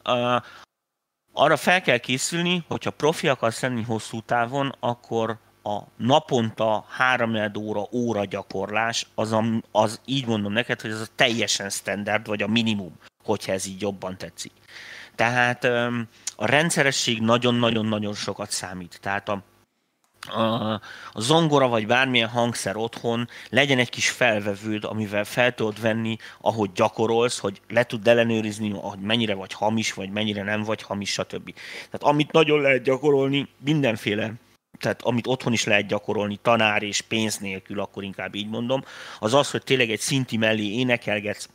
Arra fel kell készülni, hogyha profi akarsz lenni hosszú távon, akkor a naponta 3 óra óra gyakorlás, az, a, az így mondom neked, hogy az a teljesen standard, vagy a minimum, hogyha ez így jobban tetszik. Tehát a rendszeresség nagyon-nagyon-nagyon sokat számít. Tehát a a, a zongora vagy bármilyen hangszer otthon legyen egy kis felvevőd, amivel fel tudod venni, ahogy gyakorolsz, hogy le tud ellenőrizni, hogy mennyire vagy hamis, vagy mennyire nem vagy hamis, stb. Tehát amit nagyon lehet gyakorolni, mindenféle tehát amit otthon is lehet gyakorolni tanár és pénz nélkül, akkor inkább így mondom, az az, hogy tényleg egy szinti mellé énekelgetsz,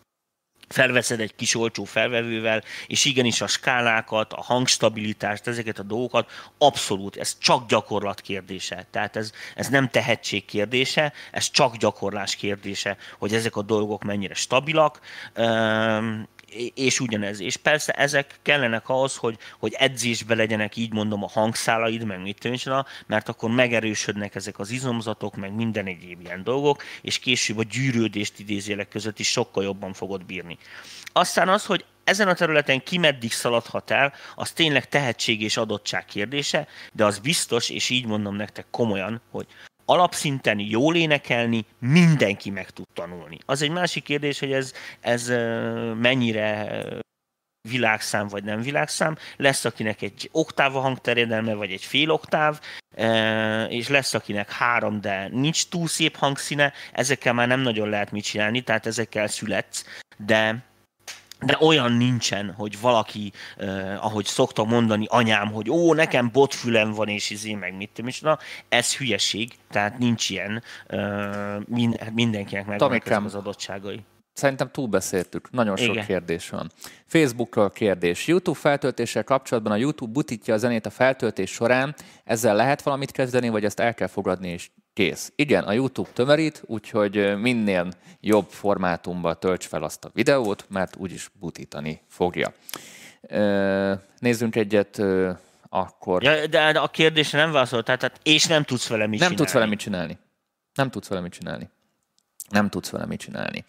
felveszed egy kis olcsó felvevővel, és igenis a skálákat, a hangstabilitást, ezeket a dolgokat abszolút, ez csak gyakorlat kérdése. Tehát ez, ez nem tehetség kérdése, ez csak gyakorlás kérdése, hogy ezek a dolgok mennyire stabilak, és ugyanez. És persze ezek kellenek ahhoz, hogy, hogy edzésbe legyenek, így mondom, a hangszálaid, meg mit tűncsen, mert akkor megerősödnek ezek az izomzatok, meg minden egyéb ilyen dolgok, és később a gyűrődést idézélek között is sokkal jobban fogod bírni. Aztán az, hogy ezen a területen ki meddig szaladhat el, az tényleg tehetség és adottság kérdése, de az biztos, és így mondom nektek komolyan, hogy alapszinten jól énekelni mindenki meg tud tanulni. Az egy másik kérdés, hogy ez, ez mennyire világszám vagy nem világszám. Lesz, akinek egy oktáva hangterjedelme, vagy egy fél oktáv, és lesz, akinek három, de nincs túl szép hangszíne, ezekkel már nem nagyon lehet mit csinálni, tehát ezekkel születsz, de de olyan nincsen, hogy valaki, eh, ahogy szoktam mondani anyám, hogy ó, nekem botfülem van, és izé, meg mit tudom, és na, ez hülyeség, tehát nincs ilyen, eh, mindenkinek megvannak az adottságai. Szerintem túlbeszéltük. Nagyon sok Igen. kérdés van. Facebookról kérdés. YouTube feltöltéssel kapcsolatban a YouTube butítja a zenét a feltöltés során. Ezzel lehet valamit kezdeni, vagy ezt el kell fogadni és kész. Igen, a YouTube tömörít, úgyhogy minél jobb formátumba tölts fel azt a videót, mert úgyis butítani fogja. Nézzünk egyet akkor. Ja, de a kérdésre nem válaszolt, tehát és nem tudsz vele mit nem csinálni. tudsz vele mit csinálni. Nem tudsz vele mit csinálni. Nem tudsz vele mit csinálni.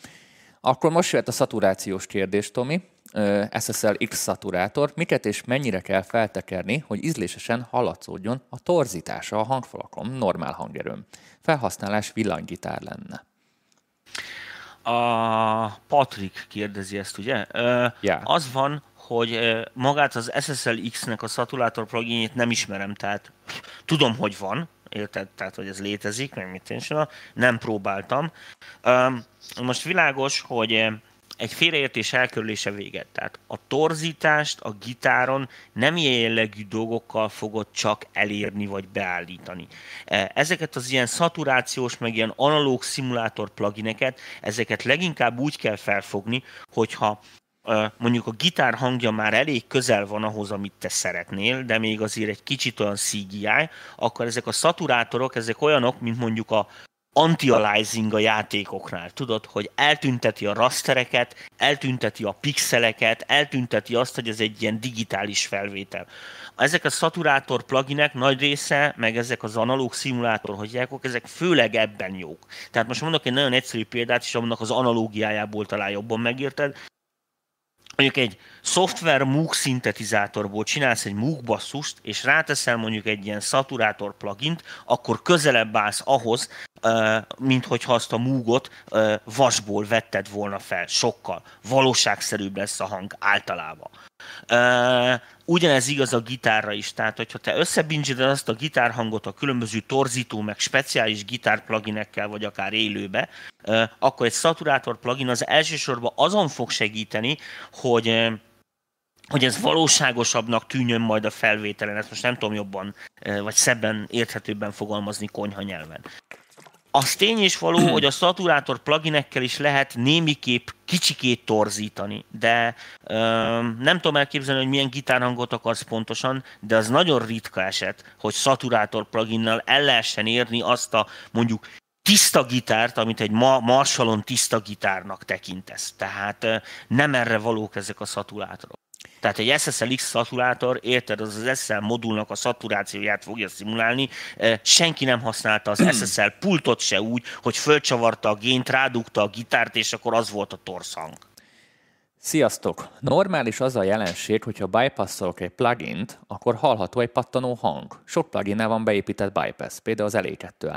Akkor most jöhet a szaturációs kérdés, Tomi. SSL X szaturátor. Miket és mennyire kell feltekerni, hogy ízlésesen hallatszódjon a torzítása a hangfalakon, normál hangerőm. Felhasználás villanygitár lenne. A Patrik kérdezi ezt, ugye? Yeah. Az van, hogy magát az SSL X-nek a szaturátor pluginjét nem ismerem, tehát tudom, hogy van, érted? Tehát, hogy ez létezik, meg mit én nem próbáltam. Most világos, hogy egy félreértés elkerülése véget. Tehát a torzítást a gitáron nem ilyen jellegű dolgokkal fogod csak elérni vagy beállítani. Ezeket az ilyen szaturációs, meg ilyen analóg szimulátor plugineket, ezeket leginkább úgy kell felfogni, hogyha mondjuk a gitár hangja már elég közel van ahhoz, amit te szeretnél, de még azért egy kicsit olyan CGI, akkor ezek a szaturátorok, ezek olyanok, mint mondjuk a anti-aliasing a játékoknál. Tudod, hogy eltünteti a rastereket, eltünteti a pixeleket, eltünteti azt, hogy ez egy ilyen digitális felvétel. Ezek a szaturátor pluginek nagy része, meg ezek az analóg szimulátor, hogy játékok, ezek főleg ebben jók. Tehát most mondok egy nagyon egyszerű példát, és annak az analógiájából talán jobban megérted mondjuk egy szoftver MOOC szintetizátorból csinálsz egy MOOC basszust, és ráteszel mondjuk egy ilyen szaturátor plugint, akkor közelebb állsz ahhoz, mint hogyha azt a múgot vasból vetted volna fel, sokkal. Valóságszerűbb lesz a hang általában. Ugyanez igaz a gitárra is, tehát hogyha te összebincsed azt a gitárhangot a különböző torzító, meg speciális gitár pluginekkel, vagy akár élőbe, akkor egy szaturátor plugin az elsősorban azon fog segíteni, hogy hogy ez valóságosabbnak tűnjön majd a felvételen, ezt most nem tudom jobban, vagy szebben, érthetőbben fogalmazni konyha nyelven. Az tény is való, hogy a szaturátor pluginekkel is lehet némiképp kicsikét torzítani, de ö, nem tudom elképzelni, hogy milyen gitárhangot akarsz pontosan, de az nagyon ritka eset, hogy szaturátor pluginnal el lehessen érni azt a mondjuk tiszta gitárt, amit egy Marshallon tiszta gitárnak tekintesz. Tehát nem erre valók ezek a szaturátorok. Tehát egy SSLX szaturátor, érted, az az SSL modulnak a szaturációját fogja szimulálni. Senki nem használta az SSL pultot se úgy, hogy fölcsavarta a gént, rádugta a gitárt, és akkor az volt a torszhang. Sziasztok! Normális az a jelenség, hogyha bypasszolok egy plugint, akkor hallható egy pattanó hang. Sok pluginnál van beépített bypass, például az elé 2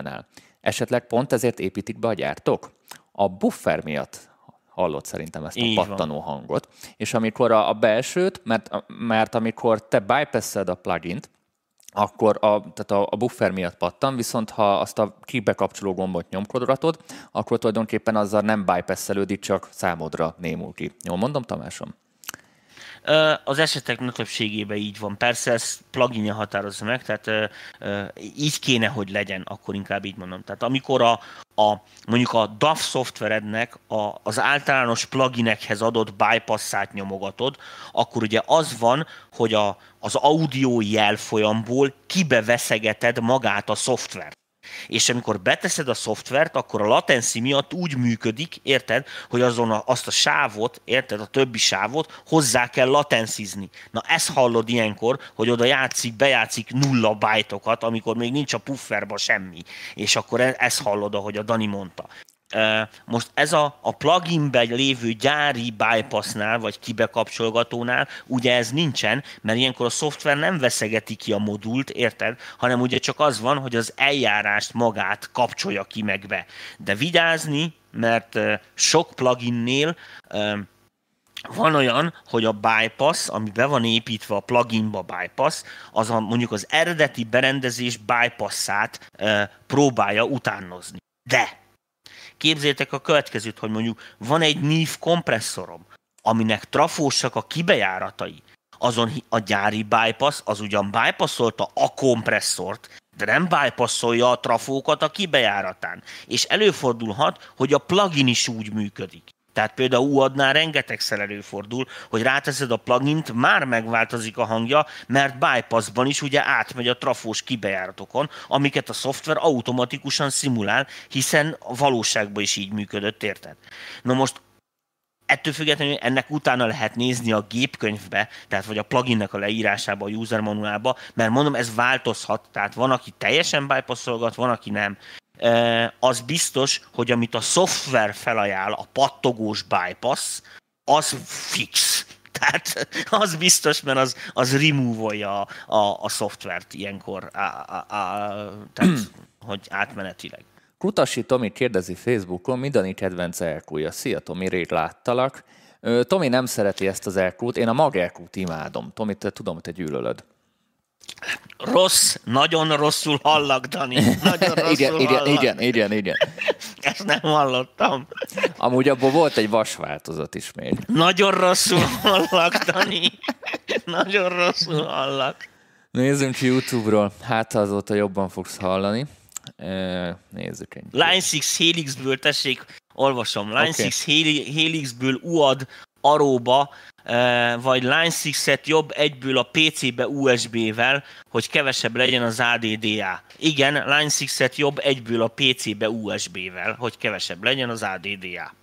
Esetleg pont ezért építik be a gyártók? A buffer miatt hallott szerintem ezt a Így pattanó van. hangot. És amikor a, a belsőt, mert, mert amikor te bypasszed a plugint, akkor a, tehát a, a buffer miatt pattan, viszont ha azt a kibekapcsoló gombot nyomkodratod, akkor tulajdonképpen azzal nem bypasszelődik, csak számodra némul ki. Jól mondom, Tamásom? Az esetek többségében így van. Persze ez pluginja határozza meg, tehát így kéne, hogy legyen, akkor inkább így mondom. Tehát amikor a, a mondjuk a DAF szoftverednek a, az általános pluginekhez adott bypassát nyomogatod, akkor ugye az van, hogy a, az audio jelfolyamból kibeveszegeted magát a szoftvert. És amikor beteszed a szoftvert, akkor a latency miatt úgy működik, érted, hogy azon a, azt a sávot, érted, a többi sávot hozzá kell latencizni. Na ezt hallod ilyenkor, hogy oda játszik, bejátszik nulla bájtokat, amikor még nincs a pufferba semmi. És akkor e, ezt hallod, ahogy a Dani mondta. Most ez a, a pluginben lévő gyári bypassnál, vagy kibekapcsolgatónál, ugye ez nincsen, mert ilyenkor a szoftver nem veszegeti ki a modult, érted? Hanem ugye csak az van, hogy az eljárást magát kapcsolja ki meg be. De vigyázni, mert sok pluginnél van olyan, hogy a bypass, ami be van építve a pluginba bypass, az a, mondjuk az eredeti berendezés bypassát próbálja utánozni. De Képzétek a következőt, hogy mondjuk van egy NIF kompresszorom, aminek trafósak a kibejáratai, azon a gyári bypass, az ugyan bypassolta a kompresszort, de nem bypassolja a trafókat a kibejáratán. És előfordulhat, hogy a plugin is úgy működik. Tehát például UAD-nál rengetegszer előfordul, hogy ráteszed a plugint, már megváltozik a hangja, mert bypassban is ugye átmegy a trafós kibejáratokon, amiket a szoftver automatikusan szimulál, hiszen a valóságban is így működött, érted? Na most ettől függetlenül ennek utána lehet nézni a gépkönyvbe, tehát vagy a pluginnek a leírásába, a user manuálba, mert mondom, ez változhat, tehát van, aki teljesen bypassolgat, van, aki nem az biztos, hogy amit a szoftver felajánl, a pattogós bypass, az fix. Tehát az biztos, mert az, az remove-olja a, a, a szoftvert ilyenkor, a, a, a, tehát, hogy átmenetileg. Kutasi Tomi kérdezi Facebookon, mi Dani kedvenc elkúja. Szia Tomi, rég láttalak. Tomi nem szereti ezt az elkút, én a mag elkút imádom. Tomi, te tudom, hogy te gyűlölöd. Rossz, nagyon rosszul hallak, Dani. Nagyon rosszul igen, hallak. igen, igen, igen. Ezt nem hallottam. Amúgy abból volt egy vasváltozat is még. Nagyon rosszul hallak, Dani. Nagyon rosszul hallak. Nézzünk YouTube-ról. Hát azóta jobban fogsz hallani. Nézzük egy. Line 6 Helixből, tessék, olvasom. Line okay. 6 Helixből UAD aróba, vagy Line 6-et jobb egyből a PC-be USB-vel, hogy kevesebb legyen az ADDA. Igen, Line 6-et jobb egyből a PC-be USB-vel, hogy kevesebb legyen az ADDA.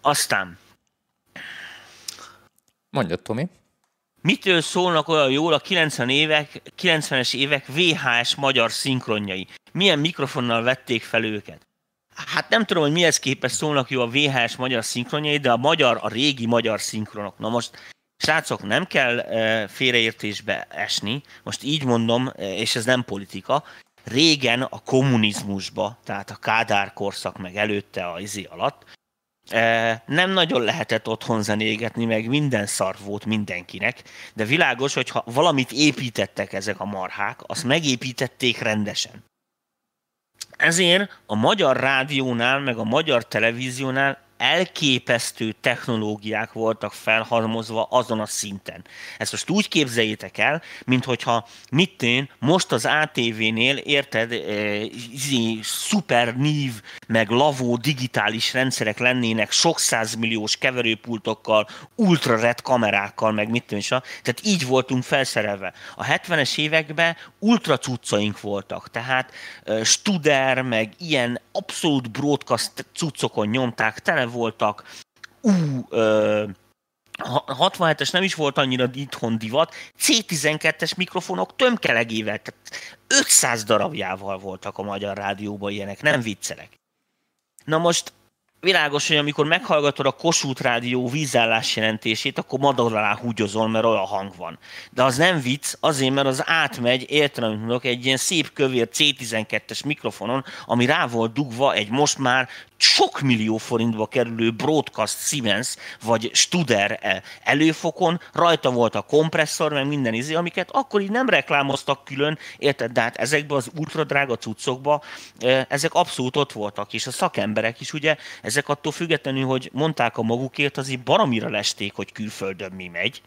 Aztán. Mondja, Tomi. Mitől szólnak olyan jól a 90 évek, 90-es évek VHS magyar szinkronjai? Milyen mikrofonnal vették fel őket? Hát nem tudom, hogy mihez képest szólnak jó a VHS magyar szinkronjai, de a magyar, a régi magyar szinkronok. Na most, srácok, nem kell e, félreértésbe esni, most így mondom, e, és ez nem politika, régen a kommunizmusba, tehát a Kádár korszak meg előtte a izé alatt, e, nem nagyon lehetett otthon zenégetni, meg minden szar volt mindenkinek, de világos, hogy ha valamit építettek ezek a marhák, azt megépítették rendesen. Ezért a magyar rádiónál, meg a magyar televíziónál elképesztő technológiák voltak felhalmozva azon a szinten. Ezt most úgy képzeljétek el, mint hogyha mit én most az ATV-nél, érted, e, szuper nív, meg lavó digitális rendszerek lennének sok százmilliós keverőpultokkal, ultrared kamerákkal, meg mit tűn, tehát így voltunk felszerelve. A 70-es években ultra cuccaink voltak, tehát e, Studer, meg ilyen abszolút broadcast cuccokon nyomták, tele voltak, ú, ö, 67-es nem is volt annyira itthon divat, C12-es mikrofonok tömkelegével, tehát 500 darabjával voltak a magyar rádióban ilyenek, nem viccelek. Na most világos, hogy amikor meghallgatod a Kossuth Rádió vízállás jelentését, akkor madar alá húgyozol, mert olyan hang van. De az nem vicc, azért, mert az átmegy, értelemben egy ilyen szép kövér C12-es mikrofonon, ami rá volt dugva egy most már sok millió forintba kerülő broadcast Siemens vagy Studer e, előfokon, rajta volt a kompresszor, meg minden izé, amiket akkor így nem reklámoztak külön, érted? De hát ezekben az ultra drága cuccokban e, ezek abszolút ott voltak, és a szakemberek is ugye, ezek attól függetlenül, hogy mondták a magukért, azért baromira lesték, hogy külföldön mi megy.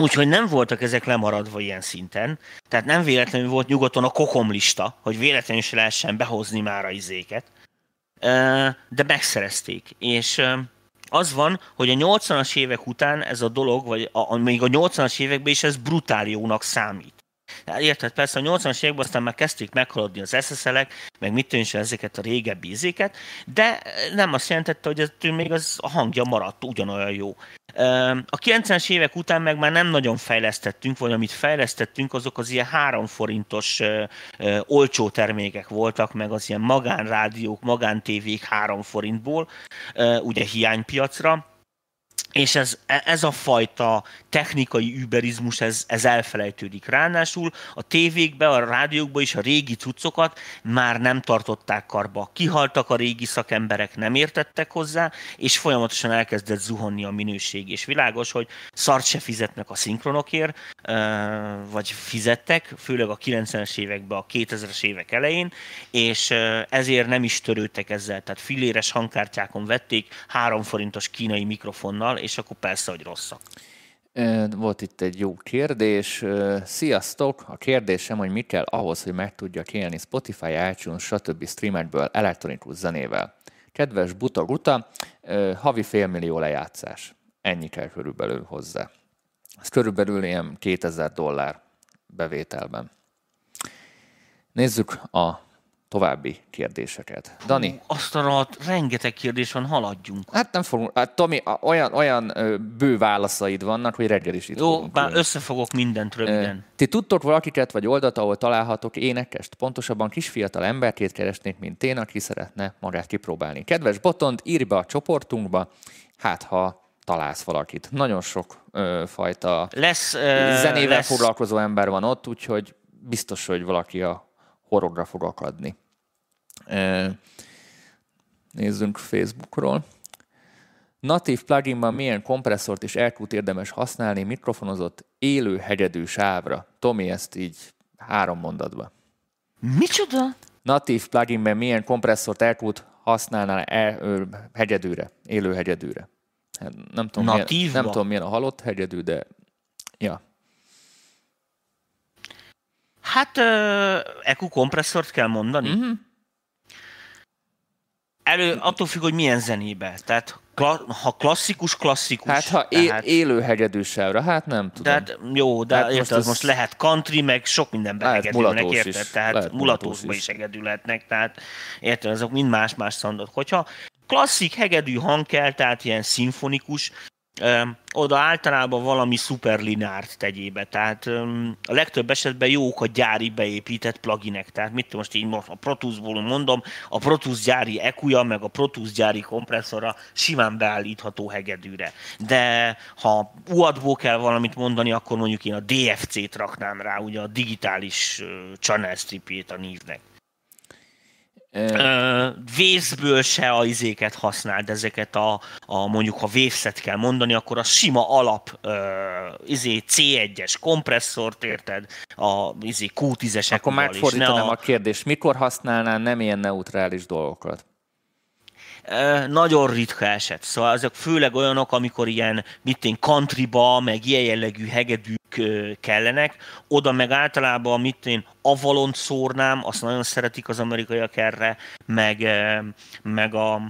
Úgyhogy nem voltak ezek lemaradva ilyen szinten, tehát nem véletlenül volt nyugaton a kokomlista, hogy véletlenül se lehessen behozni már a izéket de megszerezték. És az van, hogy a 80-as évek után ez a dolog, vagy a, még a 80-as években is ez brutál jónak számít. Hát érted, persze a 80-as években aztán már kezdték meghaladni az SSL-ek, meg mit tűnse ezeket a régebbi izéket, de nem azt jelentette, hogy ez még az a hangja maradt ugyanolyan jó. A 90-es évek után meg már nem nagyon fejlesztettünk, vagy amit fejlesztettünk, azok az ilyen három forintos olcsó termékek voltak, meg az ilyen magánrádiók, magántévék három forintból, ugye hiánypiacra, és ez, ez a fajta technikai überizmus, ez, ez elfelejtődik. Ráadásul a tévékbe, a rádiókba is a régi cuccokat már nem tartották karba. Kihaltak a régi szakemberek, nem értettek hozzá, és folyamatosan elkezdett zuhonni a minőség. És világos, hogy szart se fizetnek a szinkronokért, vagy fizettek, főleg a 90-es években, a 2000-es évek elején, és ezért nem is törődtek ezzel. Tehát filéres hangkártyákon vették három forintos kínai mikrofonnal, és akkor persze, hogy rosszak. Volt itt egy jó kérdés. Sziasztok! A kérdésem, hogy mi kell ahhoz, hogy meg tudjak élni Spotify, iTunes, stb. streamekből elektronikus zenével. Kedves Buta Guta, havi félmillió lejátszás. Ennyi kell körülbelül hozzá. Ez körülbelül ilyen 2000 dollár bevételben. Nézzük a további kérdéseket. Dani? Hú, azt a rengeteg kérdés van, haladjunk. Hát nem fogunk. Hát, Tomi, olyan, olyan bő válaszaid vannak, hogy reggel is itt Jó, bár ülni. összefogok mindent röviden. Ti tudtok valakiket vagy oldalt, ahol találhatok énekest? Pontosabban kisfiatal emberkét keresnék, mint én, aki szeretne magát kipróbálni. Kedves Botond, írj be a csoportunkba, hát ha találsz valakit. Nagyon sok ö, fajta lesz, ö, zenével lesz. foglalkozó ember van ott, úgyhogy biztos, hogy valaki a horrogra fog akadni. Nézzünk Facebookról. Natív pluginban milyen kompresszort és elkút érdemes használni mikrofonozott élő hegyedű sávra? Tomi, ezt így három mondatba. Micsoda? Natív pluginben milyen kompresszort elkút használnál el, ö, hegyedűre, élő hegyedűre? Hát nem, tudom, milyen, nem tudom, milyen a halott hegyedű, de ja. Hát uh, EQ kompresszort kell mondani. Mm-hmm. Elő, attól függ, hogy milyen zenébe. Tehát Kla- ha klasszikus, klasszikus. Hát ha tehát... élő hegedűsávra, hát nem tudom. Tehát jó, de hát érted, most, az... most lehet country, meg sok mindenben lehet hegedülnek, érted? Is. Tehát lehet mulatósba is. is hegedülhetnek, tehát érted, azok mind más-más szandok. Hogyha klasszik hegedű hang kell, tehát ilyen szimfonikus, oda általában valami szuperlinárt tegyébe. Tehát a legtöbb esetben jók a gyári beépített pluginek. Tehát mit most így most a Protusból mondom, a Protus gyári EQ-ja, meg a Protus gyári kompresszora simán beállítható hegedűre. De ha UAD-ból kell valamit mondani, akkor mondjuk én a DFC-t raknám rá, ugye a digitális channel stripjét a nívnek. Uh, vészből se a izéket használd, ezeket a, a mondjuk ha vészet kell mondani, akkor a sima alap uh, izé C1-es kompresszort érted, a izé Q10-esek. Akkor megfordítanám a... a kérdést, mikor használnál nem ilyen neutrális dolgokat? Nagyon ritka eset. Szóval azok főleg olyanok, amikor ilyen, mit én, countryba, meg ilyen jellegű hegedűk kellenek, oda meg általában, mit én, Avalon szórnám, azt nagyon szeretik az amerikaiak erre, meg, meg a,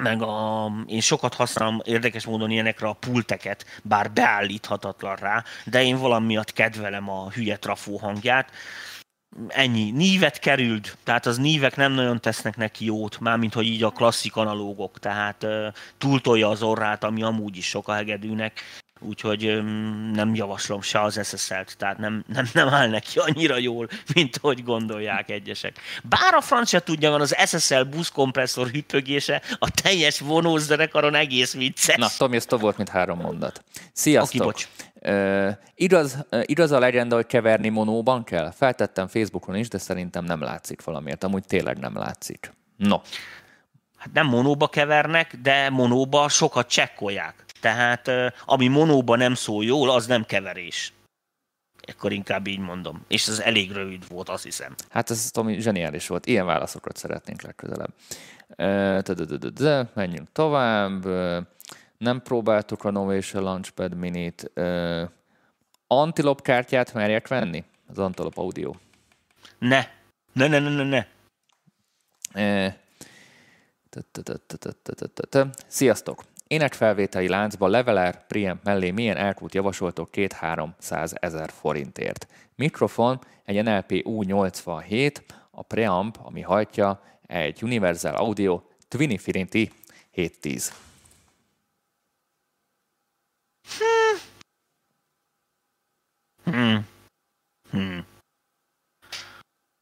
meg a, én sokat használom érdekes módon ilyenekre a pulteket, bár beállíthatatlan rá, de én valami miatt kedvelem a hülye trafó hangját ennyi. Nívet került, tehát az nívek nem nagyon tesznek neki jót, mármint hogy így a klasszik analógok, tehát uh, túltolja az orrát, ami amúgy is sok a hegedűnek, úgyhogy um, nem javaslom se az SSL-t, tehát nem, nem, nem áll neki annyira jól, mint hogy gondolják egyesek. Bár a francia tudja, van az SSL buszkompresszor hüppögése, a teljes vonózzenekaron egész vicces. Na, Tomi, ez volt, mint három mondat. Sziasztok! Okay, bocs. Uh, igaz, uh, igaz a legenda, hogy keverni monóban kell? Feltettem Facebookon is, de szerintem nem látszik valamiért. Amúgy tényleg nem látszik. No. Hát nem monóba kevernek, de monóba sokat csekkolják. Tehát uh, ami monóba nem szól jól, az nem keverés. Akkor inkább így mondom. És ez elég rövid volt, azt hiszem. Hát ez Tomi zseniális volt. Ilyen válaszokat szeretnénk legközelebb. Menjünk tovább nem próbáltuk a Novation Launchpad Minit. Uh, Antilop kártyát merjek venni? Az Antilop Audio. Ne. Ne, ne, ne, ne, ne. Sziasztok! Énekfelvételi láncba Leveler preamp mellé milyen elkút javasoltok 2-300 ezer forintért. Mikrofon egy NLP U87, a preamp, ami hajtja, egy Universal Audio Twinifinity 710. Hmm. Hmm.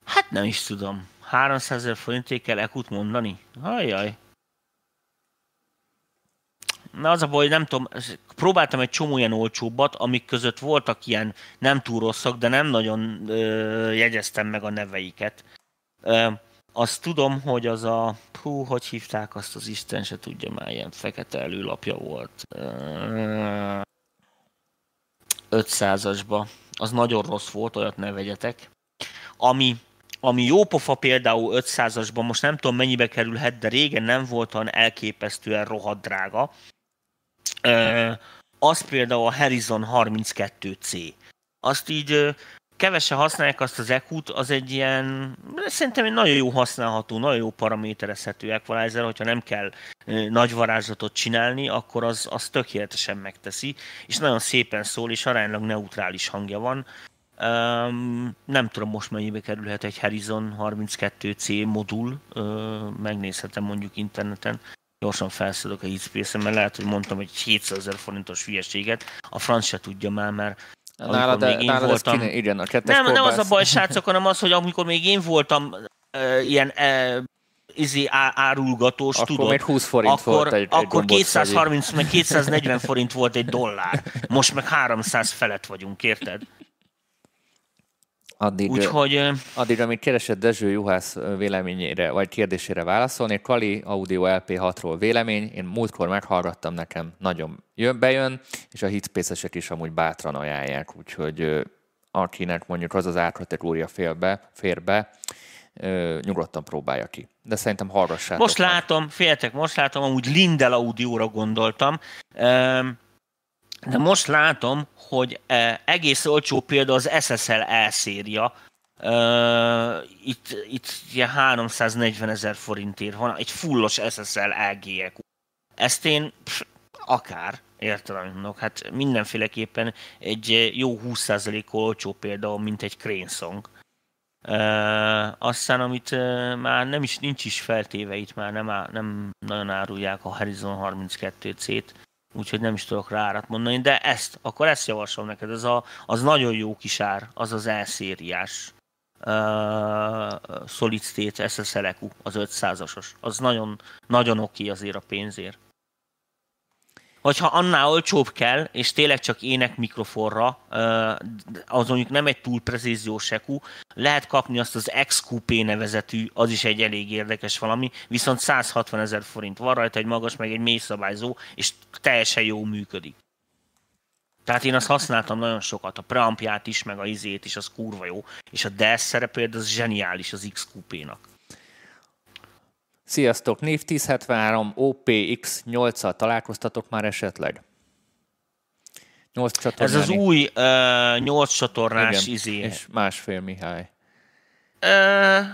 Hát nem is tudom. 300 ezer forintért kell ekut mondani? Ajjaj. Na az a baj, nem tudom, próbáltam egy csomó ilyen olcsóbbat, amik között voltak ilyen nem túl rosszak, de nem nagyon ö, jegyeztem meg a neveiket. Ö, azt tudom, hogy az a, hú, hogy hívták azt az Isten, se tudja már, ilyen fekete előlapja volt. Ö, 500-asba. Az nagyon rossz volt, olyat ne vegyetek. Ami, ami jó pofa például 500-asban, most nem tudom mennyibe kerülhet, de régen nem volt olyan elképesztően rohadt drága. az például a Horizon 32C. Azt így kevesen használják azt az EQ-t, az egy ilyen, szerintem egy nagyon jó használható, nagyon jó paraméterezhető equalizer, hogyha nem kell nagy varázslatot csinálni, akkor az, az tökéletesen megteszi, és nagyon szépen szól, és aránylag neutrális hangja van. Um, nem tudom most mennyibe kerülhet egy Horizon 32C modul, uh, megnézhetem mondjuk interneten, gyorsan felszedok a Heatspace-en, mert lehet, hogy mondtam egy 700 ezer forintos hülyeséget, a franc se tudja már, mert Nálad, még én nálad voltam... Kéne, igen, a nem, nem az a baj, srácok, hanem az, hogy amikor még én voltam uh, ilyen uh, izé árulgatós, akkor tudod? még 20 forint akkor, volt egy, Akkor egy 230, meg 240 forint volt egy dollár. Most meg 300 felett vagyunk, érted? Addig, Úgyhogy, addig, amit keresett Dezső Juhász véleményére, vagy kérdésére válaszolni, Kali Audio LP6-ról vélemény, én múltkor meghallgattam, nekem nagyon jön, bejön, és a hitspace is amúgy bátran ajánlják, úgyhogy akinek mondjuk az az árkategória fér be, fér be nyugodtan próbálja ki. De szerintem hallgassátok. Most meg. látom, féltek, most látom, amúgy Lindel audióra gondoltam. De most látom, hogy egész olcsó például az SSL E széria, itt, itt ilyen 340 ezer forintért van egy fullos SSL EGEQ ezt én pff, akár, érted, amit mondok, hát mindenféleképpen egy jó 20% olcsó például, mint egy Crane Song. Uh, aztán, amit uh, már nem is, nincs is feltéve itt, már nem, á, nem nagyon árulják a Horizon 32C-t, úgyhogy nem is tudok rá árat mondani, de ezt, akkor ezt javaslom neked, ez a, az nagyon jó kis ár, az az elszériás uh, Solid State SSL EQ, az 500-asos. Az nagyon, nagyon oké azért a pénzért. Hogyha annál olcsóbb kell, és tényleg csak ének mikrofonra, az mondjuk nem egy túl precíziós EQ, lehet kapni azt az XQP nevezetű, az is egy elég érdekes valami, viszont 160 ezer forint van rajta egy magas, meg egy mély szabályzó, és teljesen jó működik. Tehát én azt használtam nagyon sokat, a preampját is, meg a izét is, az kurva jó. És a DES szerepét az zseniális az XQP-nak. Sziasztok, név 1073 OPX 8-al találkoztatok már esetleg? 8 csatornáni. Ez az új uh, 8 csatornás Igen, izé. és másfél Mihály. Uh,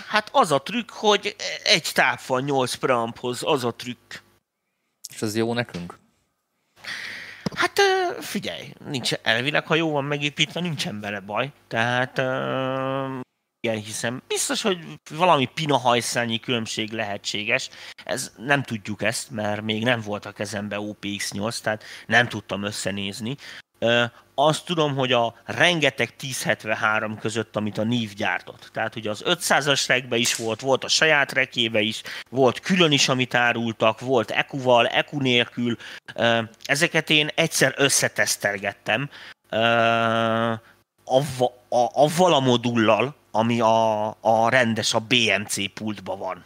hát az a trükk, hogy egy táp van 8 preamphoz, az a trükk. És az jó nekünk? Hát figyelj, nincs, elvileg, ha jó van megépítve, nincsen bele baj. Tehát igen, hiszem, biztos, hogy valami pina hajszányi különbség lehetséges. Ez, nem tudjuk ezt, mert még nem volt a kezembe OPX8, tehát nem tudtam összenézni. Azt tudom, hogy a rengeteg 1073 között, amit a NIV gyártott. Tehát ugye az 500-as rekbe is volt, volt a saját rekébe is, volt külön is, amit árultak, volt EQ-val, EQ nélkül. Ezeket én egyszer összetesztelgettem avval a modullal, ami a, a rendes, a BMC pultban van.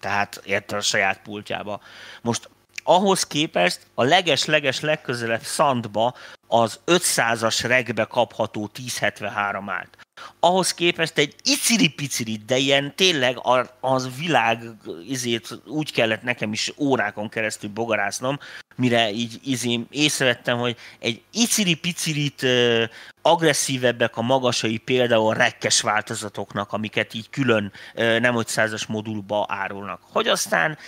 Tehát érted a saját pultjába. Most ahhoz képest a leges-leges legközelebb szantba az 500-as regbe kapható 1073 állt. Ahhoz képest egy iciri-piciri, de ilyen tényleg az világ izét úgy kellett nekem is órákon keresztül bogarásznom, mire így izém észrevettem, hogy egy iciri-picirit agresszívebbek a magasai például rekkes változatoknak, amiket így külön nem 500-as modulba árulnak. Hogy aztán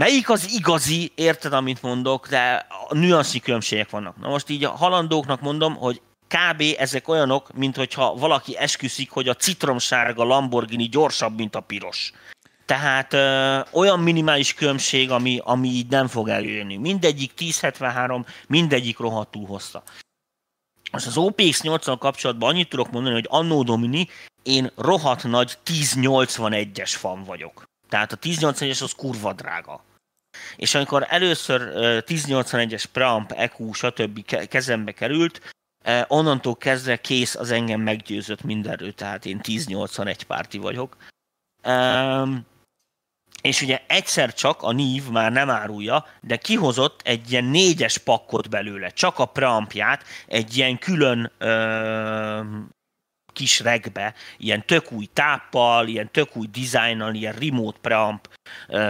Melyik az igazi, érted, amit mondok, de a nüansznyi különbségek vannak. Na most így a halandóknak mondom, hogy kb. ezek olyanok, mint hogyha valaki esküszik, hogy a citromsárga Lamborghini gyorsabb, mint a piros. Tehát ö, olyan minimális különbség, ami, ami így nem fog előjönni. Mindegyik 1073, mindegyik rohadtul hossza. Most az OPX 8 kapcsolatban annyit tudok mondani, hogy Anno Domini én rohadt nagy 1081-es fan vagyok. Tehát a 1081-es az kurva drága. És amikor először 1081-es preamp, EQ, stb. kezembe került, onnantól kezdve kész az engem meggyőzött mindenről, tehát én 1081 párti vagyok. És ugye egyszer csak a NIV már nem árulja, de kihozott egy ilyen négyes pakkot belőle, csak a preampját, egy ilyen külön kis regbe, ilyen tök új táppal, ilyen tök új dizájnnal, ilyen remote preamp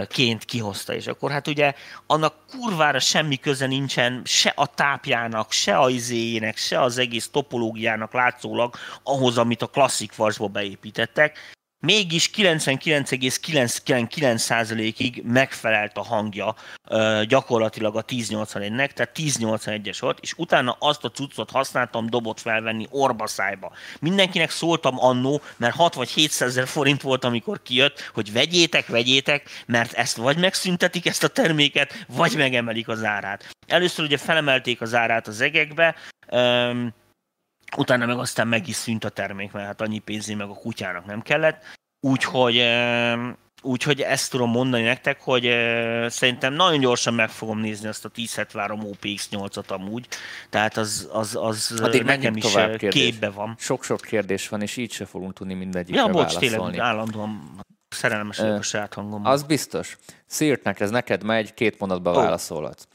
ként kihozta, és akkor hát ugye annak kurvára semmi köze nincsen se a tápjának, se a izéjének, se az egész topológiának látszólag ahhoz, amit a klasszik vasba beépítettek, mégis 99,99%-ig megfelelt a hangja gyakorlatilag a 1081-nek, tehát 1081-es volt, és utána azt a cuccot használtam dobot felvenni orba szájba. Mindenkinek szóltam annó, mert 6 vagy 700 ezer forint volt, amikor kijött, hogy vegyétek, vegyétek, mert ezt vagy megszüntetik ezt a terméket, vagy megemelik az árát. Először ugye felemelték az árát az egekbe, utána meg aztán meg is szűnt a termék, mert hát annyi pénzé meg a kutyának nem kellett. Úgyhogy, úgyhogy ezt tudom mondani nektek, hogy szerintem nagyon gyorsan meg fogom nézni azt a 1073 OPX8-at amúgy, tehát az, az, az Addig nekem is képbe van. Sok-sok kérdés van, és így se fogunk tudni mindegyikre Ja, bocs, válaszolni. tényleg állandóan szerelmes vagyok a saját hangomban. Az biztos. Szirtnek ez neked megy, két mondatba oh. válaszolhatsz.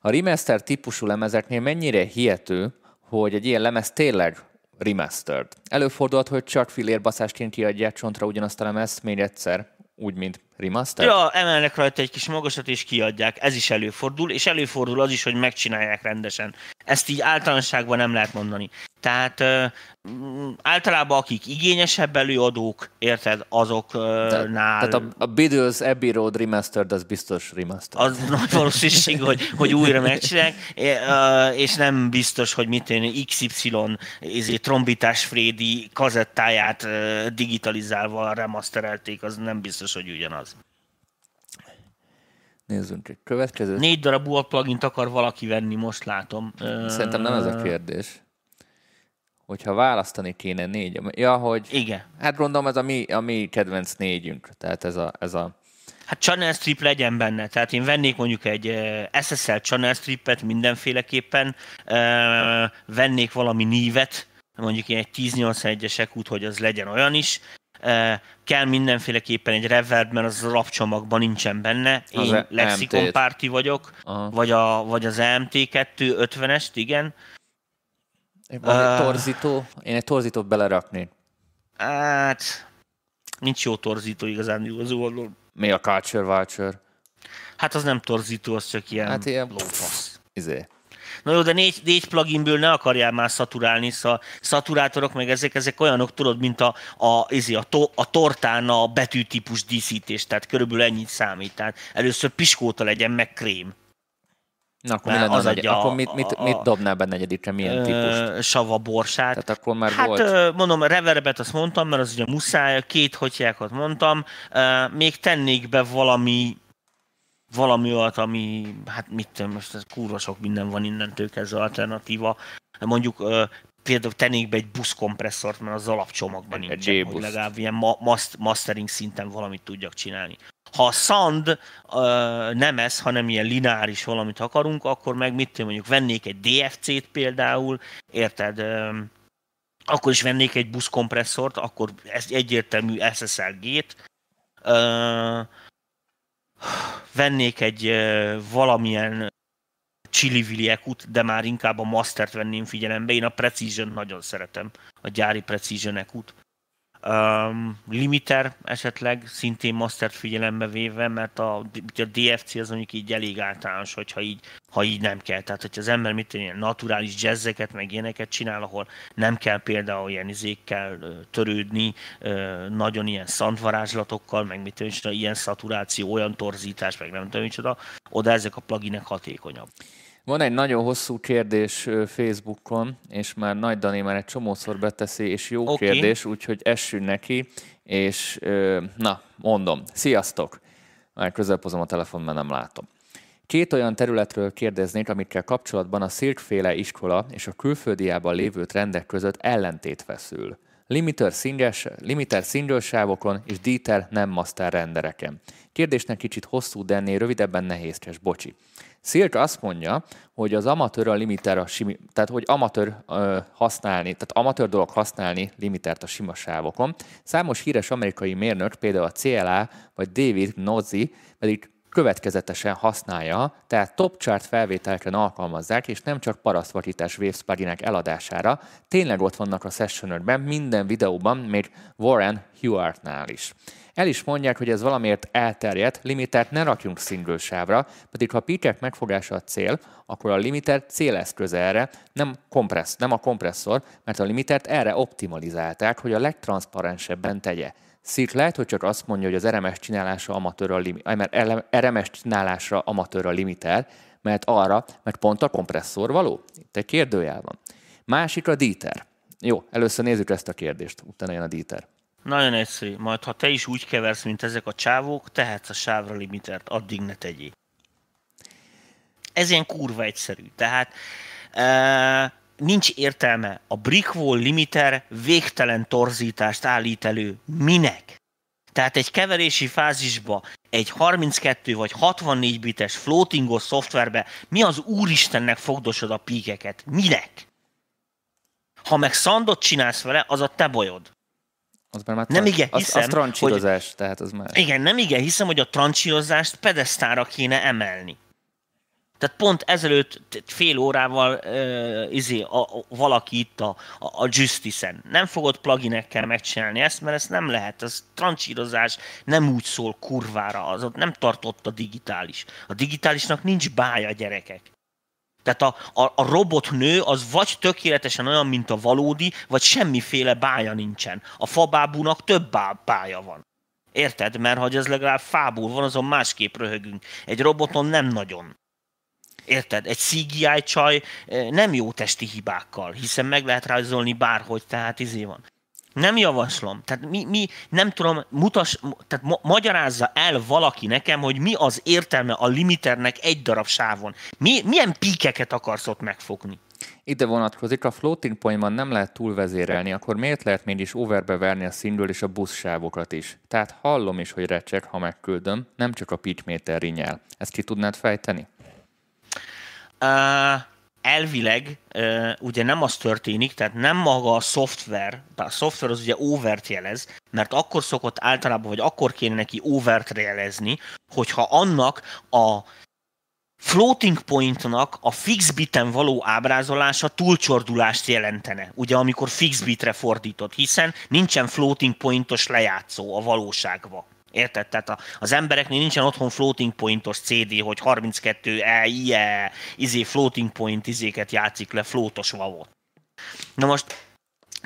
A remaster típusú lemezeknél mennyire hihető, hogy egy ilyen lemez tényleg remastered. Előfordulhat, hogy csak fillérbaszásként kiadják csontra ugyanazt a lemez még egyszer, úgy, mint Remaster? Ja, emelnek rajta egy kis magasat és kiadják. Ez is előfordul, és előfordul az is, hogy megcsinálják rendesen. Ezt így általánosságban nem lehet mondani. Tehát uh, általában akik igényesebb előadók, érted, azoknál... Tehát a, a Beatles Abbey Road Remastered, az biztos remastered. Az nagy valószínűség, hogy, hogy újra megcsinálják, és nem biztos, hogy mit én XY ezért trombitás Freddy kazettáját digitalizálva remasterelték, az nem biztos, hogy ugyanaz. Nézzünk egy következőt. Négy darab UAP plugin akar valaki venni, most látom. Szerintem nem ez a kérdés. Hogyha választani kéne négy. Ja, hogy... Igen. Hát gondolom ez a mi, a mi kedvenc négyünk. Tehát ez a, ez a Hát channel strip legyen benne, tehát én vennék mondjuk egy SSL channel stripet mindenféleképpen, vennék valami nívet, mondjuk egy 1081-es út, hogy az legyen olyan is, kell mindenféleképpen egy reverb, mert az rapcsomagban nincsen benne. Én az Lexicon párti vagyok, vagy, a, vagy az EMT 250-est, igen. Van egy torzító? Én egy torzítót beleraknék. Hát, nincs jó torzító igazán az oldalon. Mi a Culture Vulture? Hát az nem torzító, az csak ilyen, hát ilyen lófasz. Izé. Na jó, de négy, négy pluginből ne akarjál már szaturálni, szóval szaturátorok meg ezek, ezek olyanok, tudod, mint a, a, izé, a, to, a tortán a betűtípus díszítés, tehát körülbelül ennyit számít. Tehát először piskóta legyen, meg krém. Na, akkor, mi az adja akkor mit, mit, mit dobnál be negyedikre, milyen típus? Sava borsát. Tehát akkor már hát, volt. mondom, reverbet azt mondtam, mert az ugye muszáj, két hotyákat mondtam. Még tennék be valami valami olyat, ami, hát mit tudom, most ez kurva sok minden van innentől kezdve alternatíva. Mondjuk például tennék be egy buszkompresszort, mert az alapcsomagban nincs, hogy legalább ilyen ma- mastering szinten valamit tudjak csinálni. Ha a Sand uh, nem ez, hanem ilyen lineáris valamit akarunk, akkor meg mit tudom, mondjuk vennék egy DFC-t például, érted? Uh, akkor is vennék egy buszkompresszort, akkor ez egyértelmű SSL-gét. Vennék egy valamilyen chili ekut, de már inkább a Mastert venném figyelembe. Én a Precision nagyon szeretem, a gyári Precision ekut. Um, limiter esetleg szintén mastert figyelembe véve, mert a, a DFC az mondjuk így elég általános, hogyha így, ha így nem kell. Tehát, hogyha az ember mit ilyen naturális jazzeket, meg ilyeneket csinál, ahol nem kell például ilyen izékkel törődni, nagyon ilyen szantvarázslatokkal, meg mit tudom, ilyen szaturáció, olyan torzítás, meg nem tudom, micsoda, oda ezek a pluginek hatékonyabb. Van egy nagyon hosszú kérdés Facebookon, és már Nagy Dani már egy csomószor beteszi, és jó okay. kérdés, úgyhogy essünk neki, és na, mondom, sziasztok! Már közelpozom a telefon, mert nem látom. Két olyan területről kérdeznék, amikkel kapcsolatban a szirkféle iskola és a külföldiában lévő trendek között ellentét feszül. Limiter, szingles, limiter szingelsávokon és Dieter nem master rendereken. Kérdésnek kicsit hosszú, de ennél rövidebben nehézkes, bocsi. Szilk azt mondja, hogy az amatőr a limiter a simi, tehát hogy amatőr használni, tehát amatőr dolog használni limitert a sima sávokon. Számos híres amerikai mérnök, például a CLA vagy David Nozzi pedig következetesen használja, tehát top chart felvételeken alkalmazzák, és nem csak parasztvakítás waves pluginek eladására, tényleg ott vannak a sessionörben, minden videóban, még Warren Hewartnál is. El is mondják, hogy ez valamiért elterjedt, limitert ne rakjunk single sávra, pedig ha pikek megfogása a cél, akkor a limiter céleszköz erre, nem, kompressz, nem a kompresszor, mert a limitert erre optimalizálták, hogy a legtranszparensebben tegye. Szirk lehet, hogy csak azt mondja, hogy az RMS csinálása amatőr a limiter, mert RMS csinálásra amatőr a limiter, mert arra, mert pont a kompresszor való. Itt egy kérdőjel van. Másik a díter. Jó, először nézzük ezt a kérdést, utána jön a díter. Nagyon egyszerű. Majd ha te is úgy keversz, mint ezek a csávók, tehetsz a sávra limitert, addig ne tegyél. Ez ilyen kurva egyszerű. Tehát e, nincs értelme. A Brickwall limiter végtelen torzítást állít elő. Minek? Tehát egy keverési fázisba, egy 32 vagy 64 bites floatingos szoftverbe mi az úristennek fogdosod a píkeket? Minek? Ha meg szandot csinálsz vele, az a te bajod. Az már, már nem igen, hiszem, az, az trancsírozás, hogy, tehát az már... Igen, nem igen, hiszem, hogy a trancsírozást pedesztára kéne emelni. Tehát pont ezelőtt fél órával uh, izé, a, a, valaki itt a, a, a Justice-en. Nem fogod pluginekkel megcsinálni ezt, mert ezt nem lehet. Az trancsírozás nem úgy szól kurvára, az ott nem tartott a digitális. A digitálisnak nincs bája, gyerekek. Tehát a, a, a robotnő az vagy tökéletesen olyan, mint a valódi, vagy semmiféle bája nincsen. A fabábúnak több bája van. Érted? Mert hogy ez legalább fából van, azon másképp röhögünk. Egy roboton nem nagyon. Érted? Egy CGI csaj eh, nem jó testi hibákkal, hiszen meg lehet rajzolni bárhogy, tehát izé van. Nem javaslom. Tehát mi, mi nem tudom, mutas, tehát ma, magyarázza el valaki nekem, hogy mi az értelme a limiternek egy darab sávon. Mi, milyen píkeket akarsz ott megfogni? Ide vonatkozik, a floating pointban nem lehet túlvezérelni, akkor miért lehet mégis overbe verni a szindől és a buszsávokat is? Tehát hallom is, hogy recsek, ha megküldöm, nem csak a pitchméter rinyel. Ezt ki tudnád fejteni? Uh, elvileg uh, ugye nem az történik, tehát nem maga a szoftver, a szoftver az ugye overt jelez, mert akkor szokott általában, vagy akkor kéne neki overt jelezni, hogyha annak a floating pointnak a fix biten való ábrázolása túlcsordulást jelentene, ugye amikor fix bitre fordított, hiszen nincsen floating pointos lejátszó a valóságban. Érted? Tehát az embereknél nincsen otthon floating pointos CD, hogy 32 e, IE, izé floating point izéket játszik le, flótos vavot. Na most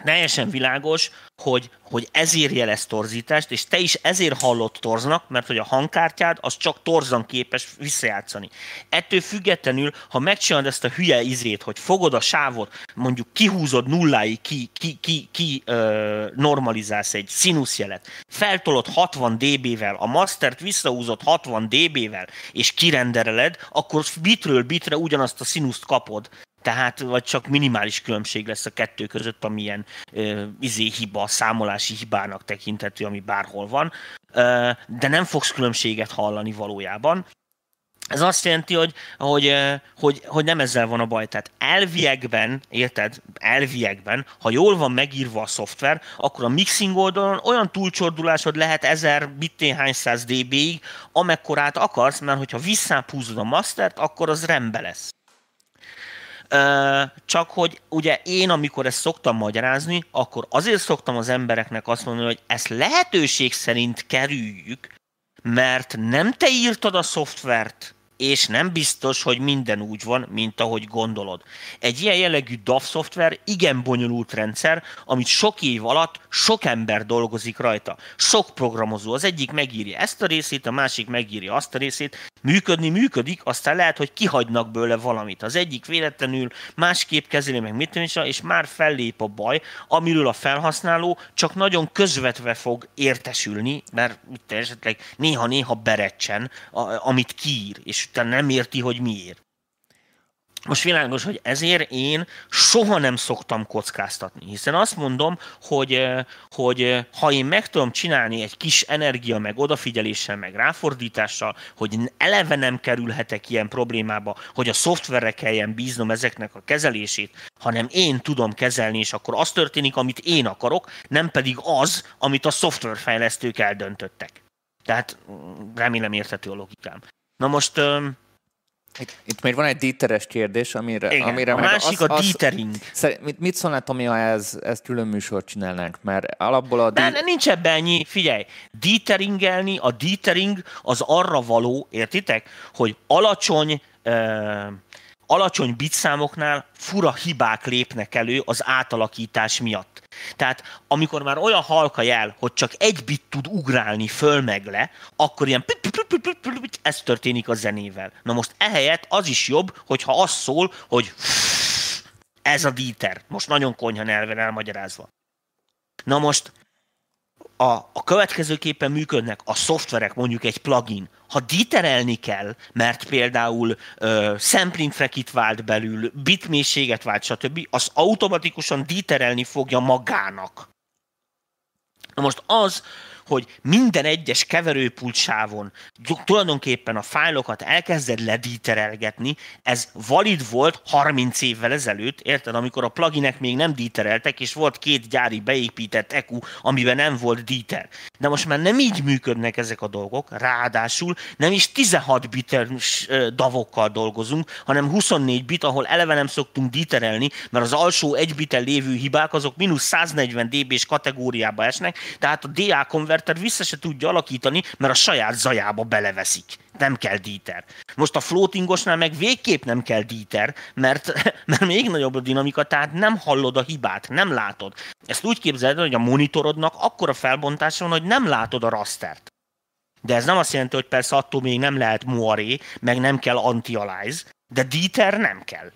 teljesen világos, hogy, hogy ezért jelez torzítást, és te is ezért hallott torznak, mert hogy a hangkártyád az csak torzan képes visszajátszani. Ettől függetlenül, ha megcsinálod ezt a hülye izét, hogy fogod a sávot, mondjuk kihúzod nulláig, ki, ki, ki, ki ö, normalizálsz egy színuszjelet, feltolod 60 dB-vel, a mastert visszahúzod 60 dB-vel, és kirendereled, akkor bitről bitre ugyanazt a színuszt kapod, tehát vagy csak minimális különbség lesz a kettő között, amilyen uh, izé hiba, számolási hibának tekinthető, ami bárhol van, uh, de nem fogsz különbséget hallani valójában. Ez azt jelenti, hogy, hogy, hogy, hogy nem ezzel van a baj. Tehát elviekben, érted, elviekben, ha jól van megírva a szoftver, akkor a mixing oldalon olyan túlcsordulásod lehet 1000 bittén hány száz dB-ig, amekkorát akarsz, mert hogyha visszáphúzod a mastert, akkor az rendbe lesz. Csak hogy ugye én, amikor ezt szoktam magyarázni, akkor azért szoktam az embereknek azt mondani, hogy ezt lehetőség szerint kerüljük, mert nem te írtad a szoftvert, és nem biztos, hogy minden úgy van, mint ahogy gondolod. Egy ilyen jellegű DAV szoftver igen bonyolult rendszer, amit sok év alatt sok ember dolgozik rajta. Sok programozó. Az egyik megírja ezt a részét, a másik megírja azt a részét. Működni működik, aztán lehet, hogy kihagynak bőle valamit. Az egyik véletlenül másképp kezeli meg mit is, és már fellép a baj, amiről a felhasználó csak nagyon közvetve fog értesülni, mert esetleg néha-néha berecsen, amit kiír, és utána nem érti, hogy miért. Most világos, hogy ezért én soha nem szoktam kockáztatni, hiszen azt mondom, hogy, eh, hogy eh, ha én meg tudom csinálni egy kis energia, meg odafigyeléssel, meg ráfordítással, hogy eleve nem kerülhetek ilyen problémába, hogy a szoftverre kelljen bíznom ezeknek a kezelését, hanem én tudom kezelni, és akkor az történik, amit én akarok, nem pedig az, amit a szoftverfejlesztők eldöntöttek. Tehát mm, remélem érthető a logikám. Na most... Itt, itt még van egy díteres kérdés, amire... Igen, amire a másik az, a dítering. mit, mit szólnál, Tomi, ha ez, ez külön műsort csinálnánk? Mert alapból a... De, dí... nincs ebben ennyi, figyelj, díteringelni, a dítering az arra való, értitek, hogy alacsony... Uh, alacsony bitszámoknál fura hibák lépnek elő az átalakítás miatt. Tehát amikor már olyan halka jel, hogy csak egy bit tud ugrálni föl meg le, akkor ilyen ez történik a zenével. Na most ehelyett az is jobb, hogyha az szól, hogy ez a díter. Most nagyon konyha nyelven elmagyarázva. Na most a, a következőképpen működnek a szoftverek, mondjuk egy plugin. Ha diterelni kell, mert például uh, sampling frekit vált belül, bitmélységet vált, stb., az automatikusan diterelni fogja magának. Na most az, hogy minden egyes keverőpultsávon tulajdonképpen a fájlokat elkezded ledíterelgetni, ez valid volt 30 évvel ezelőtt, érted, amikor a pluginek még nem dítereltek, és volt két gyári beépített EQ, amiben nem volt díter. De most már nem így működnek ezek a dolgok, ráadásul nem is 16 biteres davokkal dolgozunk, hanem 24 bit, ahol eleve nem szoktunk díterelni, mert az alsó egy biten lévő hibák azok mínusz 140 dB-s kategóriába esnek, tehát a DA konverter vissza se tudja alakítani, mert a saját zajába beleveszik. Nem kell díter. Most a floatingosnál meg végképp nem kell díter, mert, mert még nagyobb a dinamika, tehát nem hallod a hibát, nem látod. Ezt úgy képzeld, hogy a monitorodnak akkora felbontása van, hogy nem látod a rastert. De ez nem azt jelenti, hogy persze attól még nem lehet moaré, meg nem kell anti-alize, de díter nem kell.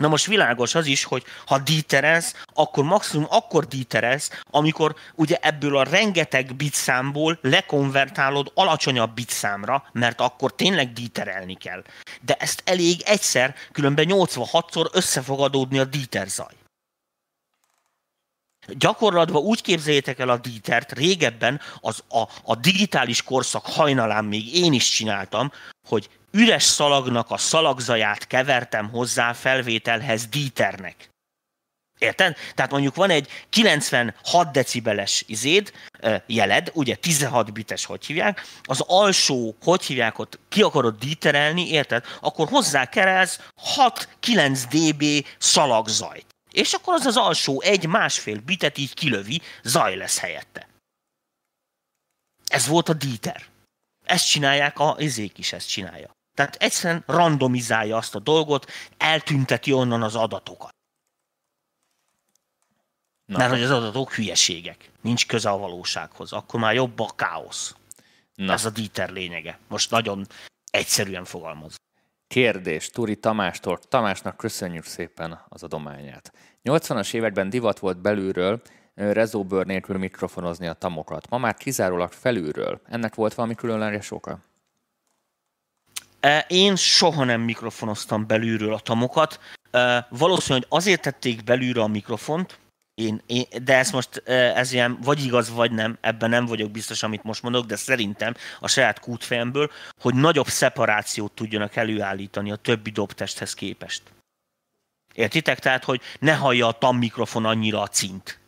Na most világos az is, hogy ha díterez, akkor maximum akkor díterez, amikor ugye ebből a rengeteg bitszámból lekonvertálod alacsonyabb bitszámra, mert akkor tényleg díterelni kell. De ezt elég egyszer, különben 86-szor össze fog adódni a díterzaj. Gyakorlatban úgy képzeljétek el a dítert, régebben az a, a digitális korszak hajnalán még én is csináltam, hogy üres szalagnak a szalagzaját kevertem hozzá felvételhez díternek. Érted? Tehát mondjuk van egy 96 decibeles izéd, jeled, ugye 16 bites, hogy hívják, az alsó, hogy hívják ott, ki akarod díterelni, érted? Akkor hozzá kerelsz 6-9 dB szalagzajt. És akkor az az alsó egy másfél bitet így kilövi, zaj lesz helyette. Ez volt a díter. Ezt csinálják, a izék is ezt csinálja. Tehát egyszerűen randomizálja azt a dolgot, eltünteti onnan az adatokat. Na. Mert hogy az adatok hülyeségek. Nincs köze a valósághoz. Akkor már jobb a káosz. Na. Ez a Dieter lényege. Most nagyon egyszerűen fogalmaz. Kérdés Turi Tamástól. Tamásnak köszönjük szépen az adományát. 80-as években divat volt belülről rezóbőr nélkül mikrofonozni a tamokat. Ma már kizárólag felülről. Ennek volt valami különleges oka? Én soha nem mikrofonoztam belülről a tamokat. E, valószínűleg azért tették belülre a mikrofont, én, én, de ez most, ez ilyen vagy igaz, vagy nem, ebben nem vagyok biztos, amit most mondok, de szerintem a saját kútfejemből, hogy nagyobb szeparációt tudjanak előállítani a többi dobtesthez képest. Értitek? Tehát, hogy ne hallja a tam mikrofon annyira a cint.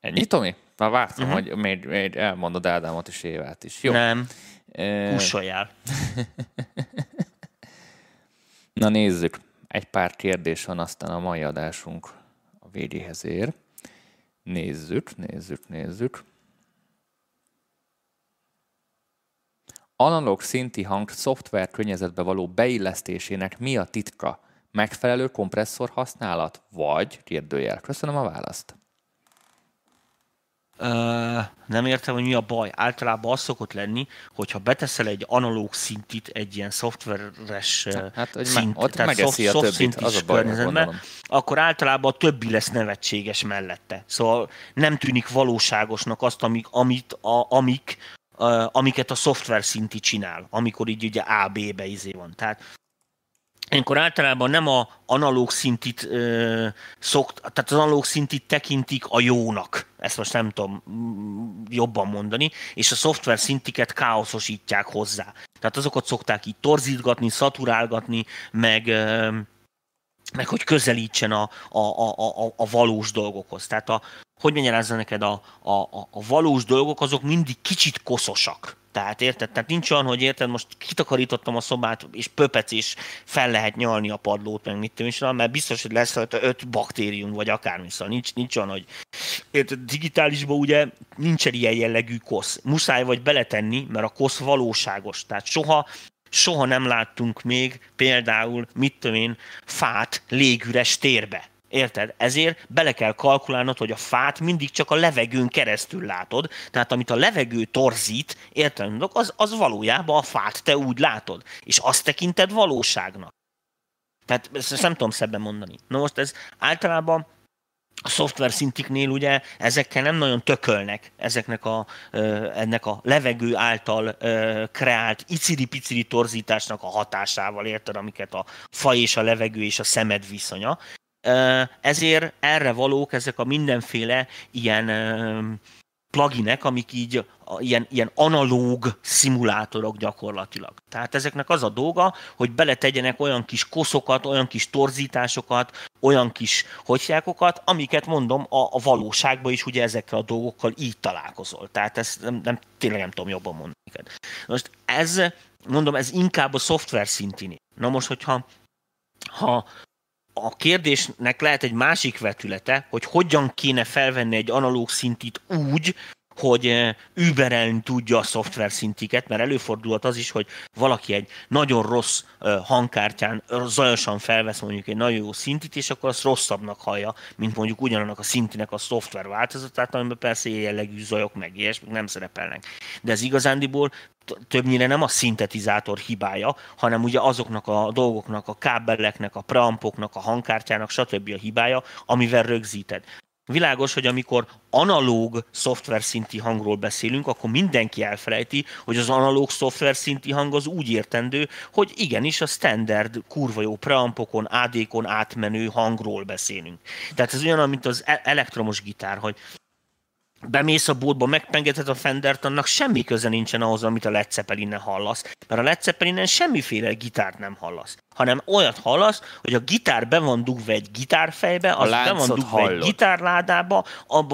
Ennyi, Tomi? Már vártam, uh-huh. hogy még, még elmondod Ádámot és Évát is. Jó. Nem. Kussoljál. Na nézzük. Egy pár kérdés van, aztán a mai adásunk a végéhez ér. Nézzük, nézzük, nézzük. Analóg szinti hang szoftver környezetbe való beillesztésének mi a titka? Megfelelő kompresszor használat? Vagy? Kérdőjel. Köszönöm a választ. Uh, nem értem, hogy mi a baj. Általában az szokott lenni, hogyha beteszel egy analóg szintit egy ilyen szoftveres hát, hogy szint, ott tehát soft, a soft az a baj, akkor általában a többi lesz nevetséges mellette. Szóval nem tűnik valóságosnak azt, amik, amit, a, amik, a, amiket a szoftver szinti csinál, amikor így ugye A-B-be izé van. Tehát Ilyenkor általában nem a analóg szintit ö, szokt, tehát az analóg szintit tekintik a jónak. Ezt most nem tudom jobban mondani, és a szoftver szintiket káoszosítják hozzá. Tehát azokat szokták így torzítgatni, szaturálgatni, meg, ö, meg hogy közelítsen a, a, a, a, a valós dolgokhoz. Tehát a, hogy magyarázza neked, a, a, a valós dolgok azok mindig kicsit koszosak tehát érted? Tehát nincs olyan, hogy érted, most kitakarítottam a szobát, és pöpec, és fel lehet nyalni a padlót, meg mit tudom is, mert biztos, hogy lesz rajta öt baktérium, vagy akármi, szóval nincs, nincs olyan, hogy érted, digitálisban ugye nincsen ilyen jellegű kosz. Muszáj vagy beletenni, mert a kosz valóságos. Tehát soha soha nem láttunk még például, mit tudom én, fát légüres térbe Érted? Ezért bele kell kalkulálnod, hogy a fát mindig csak a levegőn keresztül látod. Tehát amit a levegő torzít, érted? Az, az valójában a fát te úgy látod. És azt tekinted valóságnak. Tehát ezt nem tudom szebben mondani. Na most ez általában a szoftver szintiknél ugye ezekkel nem nagyon tökölnek ezeknek a, ennek a levegő által kreált iciri-piciri torzításnak a hatásával, érted, amiket a faj és a levegő és a szemed viszonya. Ezért erre valók ezek a mindenféle ilyen pluginek, amik így ilyen, ilyen analóg szimulátorok gyakorlatilag. Tehát ezeknek az a dolga, hogy beletegyenek olyan kis koszokat, olyan kis torzításokat, olyan kis hogyjákokat, amiket mondom a, a valóságban is ugye ezekkel a dolgokkal így találkozol. Tehát ezt nem, nem tényleg nem tudom jobban mondani. Most ez, mondom, ez inkább a szoftver szintini. Na most, hogyha ha a kérdésnek lehet egy másik vetülete, hogy hogyan kéne felvenni egy analóg szintit úgy, hogy eh, überelni tudja a szoftver szintiket, mert előfordulhat az is, hogy valaki egy nagyon rossz eh, hangkártyán zajosan felvesz mondjuk egy nagyon jó szintit, és akkor azt rosszabbnak hallja, mint mondjuk ugyanannak a szintinek a szoftver változatát, amiben persze ilyen jellegű zajok meg ilyesmik nem szerepelnek. De ez igazándiból többnyire nem a szintetizátor hibája, hanem ugye azoknak a dolgoknak, a kábeleknek, a preampoknak, a hangkártyának, stb. a hibája, amivel rögzíted. Világos, hogy amikor analóg szoftver szinti hangról beszélünk, akkor mindenki elfelejti, hogy az analóg szoftver szinti hang az úgy értendő, hogy igenis a standard kurva jó preampokon, AD-kon átmenő hangról beszélünk. Tehát ez olyan, mint az e- elektromos gitár, hogy bemész a boltba, megpengeted a Fendert, annak semmi köze nincsen ahhoz, amit a Led Zeppelinnen hallasz. Mert a Led Zeppelinnen semmiféle gitárt nem hallasz, hanem olyat hallasz, hogy a gitár be van dugva egy gitárfejbe, az be van dugva hallod. egy gitárládába,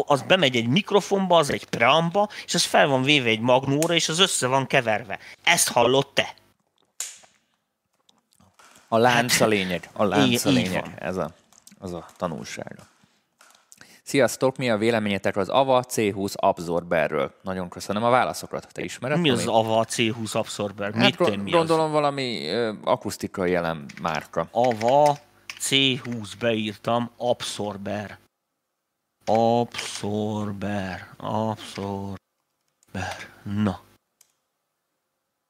az bemegy egy mikrofonba, az egy preamba, és az fel van véve egy magnóra, és az össze van keverve. Ezt hallod te. A lánc a lényeg. A lánc a lényeg. Ez a, az a tanulsága. Sziasztok, mi a véleményetek az AVA C20 Absorberről? Nagyon köszönöm a válaszokat. Te ismered? Mi az AVA C20 Absorber? Hát Mit mi gondolom az? valami uh, akusztikai jelen márka. AVA C20 beírtam, Absorber. Absorber. Absorber. Na.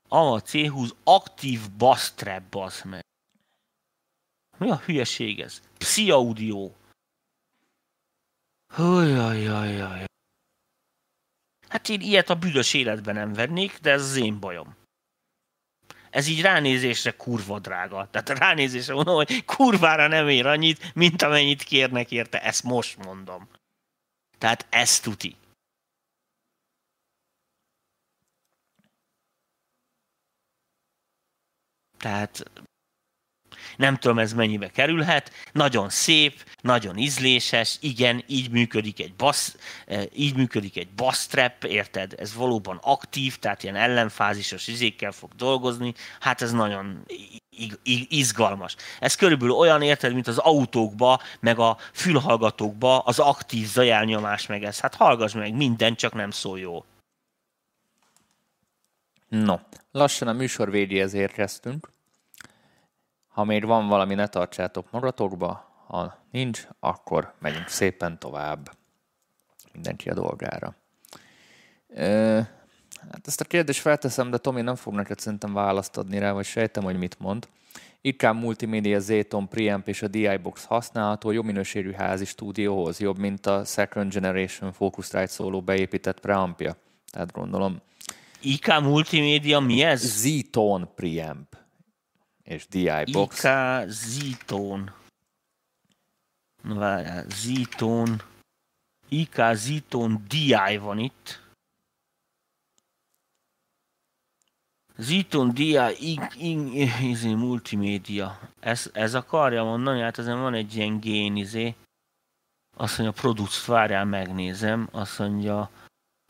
AVA C20 aktív bass trap, meg. Mi a hülyeség ez? Psi Audio. Hajjajjajjaj. Hát én ilyet a büdös életben nem vennék, de ez az én bajom. Ez így ránézésre kurva drága. Tehát ránézésre mondom, hogy kurvára nem ér annyit, mint amennyit kérnek érte. Ezt most mondom. Tehát ez tuti. Tehát nem tudom ez mennyibe kerülhet, nagyon szép, nagyon ízléses, igen, így működik egy bass, eh, így működik egy bass trap, érted? Ez valóban aktív, tehát ilyen ellenfázisos izékkel fog dolgozni, hát ez nagyon izgalmas. Ez körülbelül olyan, érted, mint az autókba, meg a fülhallgatókba az aktív zajelnyomás meg ez. Hát hallgass meg, minden csak nem szól jó. No, lassan a műsor végéhez érkeztünk. Ha még van valami, ne tartsátok magatokba, ha nincs, akkor megyünk szépen tovább. Mindenki a dolgára. Ö, hát ezt a kérdést felteszem, de Tomi nem fog neked szerintem választ adni rá, vagy sejtem, hogy mit mond. IKM Multimedia Zeton Preamp és a DI Box használható jobb minőségű házi stúdióhoz, jobb, mint a Second Generation Focusrite szóló beépített preampja. Tehát gondolom. IK Multimedia mi ez? Zeton Preamp és DI Box. IK Ziton. Várjál, Ziton. IK Ziton DI van itt. Ziton DI izé, multimédia. Ez, ez akarja mondani, hát ezen van egy ilyen gén izé. Azt mondja, product, várjál, megnézem. Azt mondja,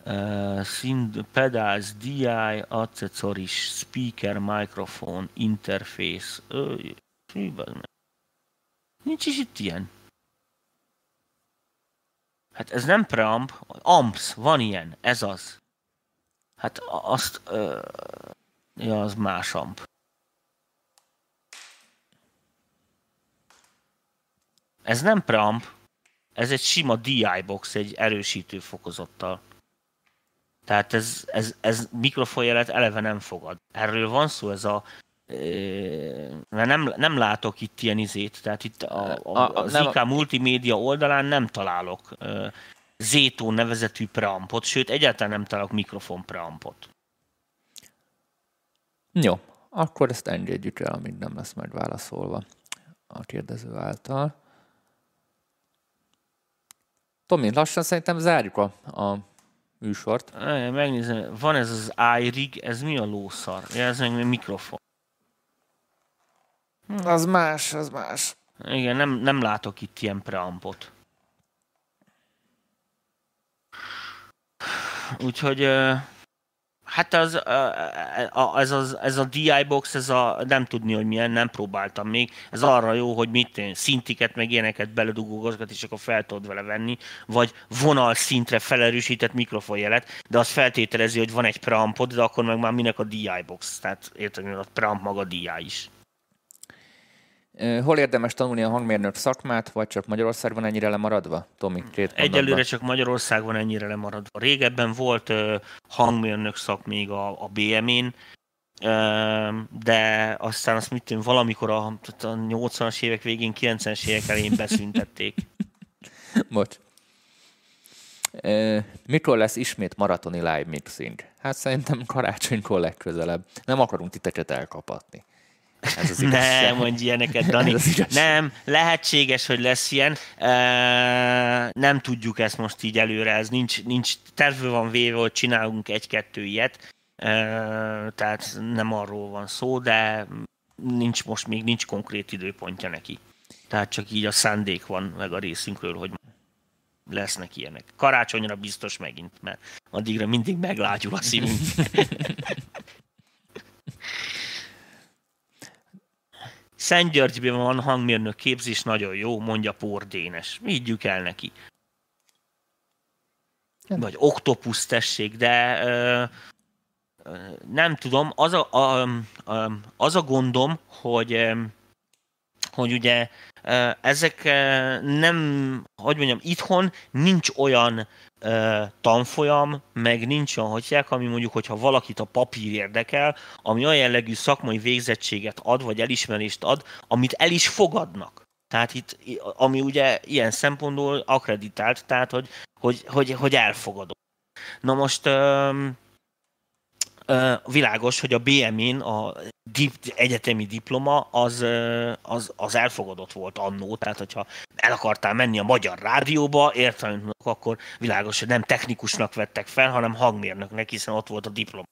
uh, pedals, DI, accessories, speaker, microphone, interface. Nincs is itt ilyen. Hát ez nem preamp, amps, van ilyen, ez az. Hát azt, ö, ja, az más amp. Ez nem preamp, ez egy sima DI box, egy erősítő fokozattal. Tehát ez, ez, ez mikrofonjelet eleve nem fogad. Erről van szó, ez a mert nem, nem látok itt ilyen izét, tehát itt a, a, a, az IK multimédia oldalán nem találok Zétó nevezetű preampot, sőt egyáltalán nem találok mikrofon preampot. Jó, akkor ezt engedjük el, amíg nem lesz megválaszolva a kérdező által. Tomi, lassan szerintem zárjuk a, a műsort. Megnézem, van ez az iRig, ez mi a lószar? Ja, ez meg mikrofon. Az más, az más. Igen, nem, nem látok itt ilyen preampot. Úgyhogy Hát az, ez, az, ez a DI box, ez a, nem tudni, hogy milyen, nem próbáltam még. Ez arra jó, hogy mit én, szintiket, meg ilyeneket beledugózgat, és akkor fel tudod vele venni, vagy vonal szintre felerősített mikrofonjelet, de az feltételezi, hogy van egy preampod, de akkor meg már minek a DI box, tehát érted, a preamp maga DI is. Hol érdemes tanulni a hangmérnök szakmát, vagy csak Magyarország van ennyire lemaradva? Tomi, két Egyelőre csak Magyarország van ennyire lemaradva. Régebben volt uh, hangmérnök szak még a, a BM-én, de aztán azt mit tudom, valamikor a, a 80-as évek végén, 90-es évek elején beszüntették. Bocs. Mikor lesz ismét maratoni live mixing? Hát szerintem karácsonykor legközelebb. Nem akarunk titeket elkapatni. Ez az Nem, mondj ilyeneket, Dani. Nem, lehetséges, hogy lesz ilyen. Nem tudjuk ezt most így előre, ez nincs, nincs tervő van véve, hogy csinálunk egy-kettő ilyet. Tehát nem arról van szó, de nincs most még nincs konkrét időpontja neki. Tehát csak így a szándék van meg a részünkről, hogy lesznek ilyenek. Karácsonyra biztos megint, mert addigra mindig meglágyul a szívünk. Szent Györgyben van hangmérnök képzés, nagyon jó, mondja Pordénes. Higgyük el neki. Vagy oktopusz tessék, de ö, ö, nem tudom, az a, a, a, az a gondom, hogy hogy ugye ezek nem, hogy mondjam, itthon nincs olyan tanfolyam, meg nincs olyan hagyják, ami mondjuk, hogyha valakit a papír érdekel, ami olyan jellegű szakmai végzettséget ad, vagy elismerést ad, amit el is fogadnak. Tehát itt, ami ugye ilyen szempontból akreditált, tehát hogy, hogy, hogy, hogy elfogadom. Na most világos, hogy a BM-in a dip, egyetemi diploma az, az, az elfogadott volt annó, tehát hogyha el akartál menni a magyar rádióba, értelmünk, akkor világos, hogy nem technikusnak vettek fel, hanem hangmérnöknek, hiszen ott volt a diploma.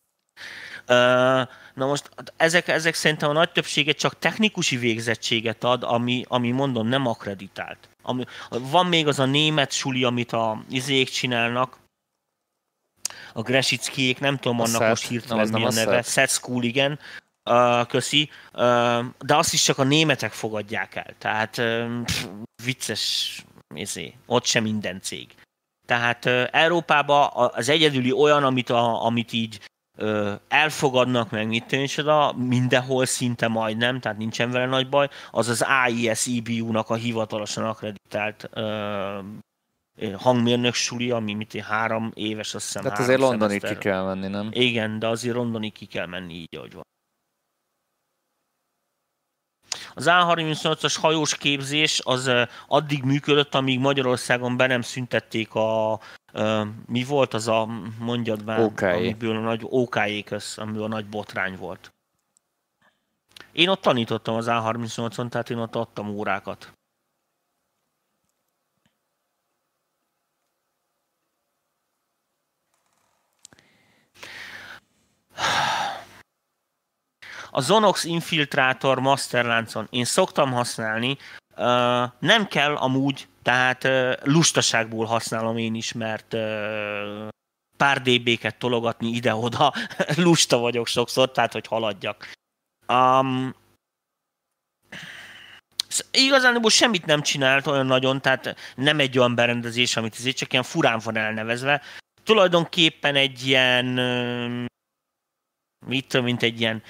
Na most ezek, ezek szerintem a nagy többsége csak technikusi végzettséget ad, ami, ami mondom nem akreditált. Ami, van még az a német suli, amit a izék csinálnak, a Gresickiék, nem tudom a annak set, most hirtelen mi a neve, Set School, igen, uh, köszi, uh, de azt is csak a németek fogadják el, tehát uh, pff, vicces, izé, ott sem minden cég. Tehát uh, Európában az egyedüli olyan, amit, a, amit így uh, elfogadnak meg, mit tűncsoda, mindenhol szinte majdnem, tehát nincsen vele nagy baj, az az AIS EBU-nak a hivatalosan akreditált uh, hangmérnök suli, ami mit én, három éves, azt hiszem Tehát azért londoni ki kell menni, nem? Igen, de azért londoni ki kell menni így, ahogy van. Az A38-as hajós képzés az addig működött, amíg Magyarországon be nem szüntették a, mi volt az a, mondjad már, okay. amiből a nagy OK-éköz, amiből a nagy botrány volt. Én ott tanítottam az A38-on, tehát én ott adtam órákat. A Zonox Infiltrator Masterláncon én szoktam használni, nem kell amúgy, tehát lustaságból használom én is, mert pár dB-ket tologatni ide-oda, lusta vagyok sokszor, tehát hogy haladjak. Um, igazán semmit nem csinált olyan nagyon, tehát nem egy olyan berendezés, amit ezért csak ilyen furán van elnevezve. Tulajdonképpen egy ilyen, mit tudom, mint egy ilyen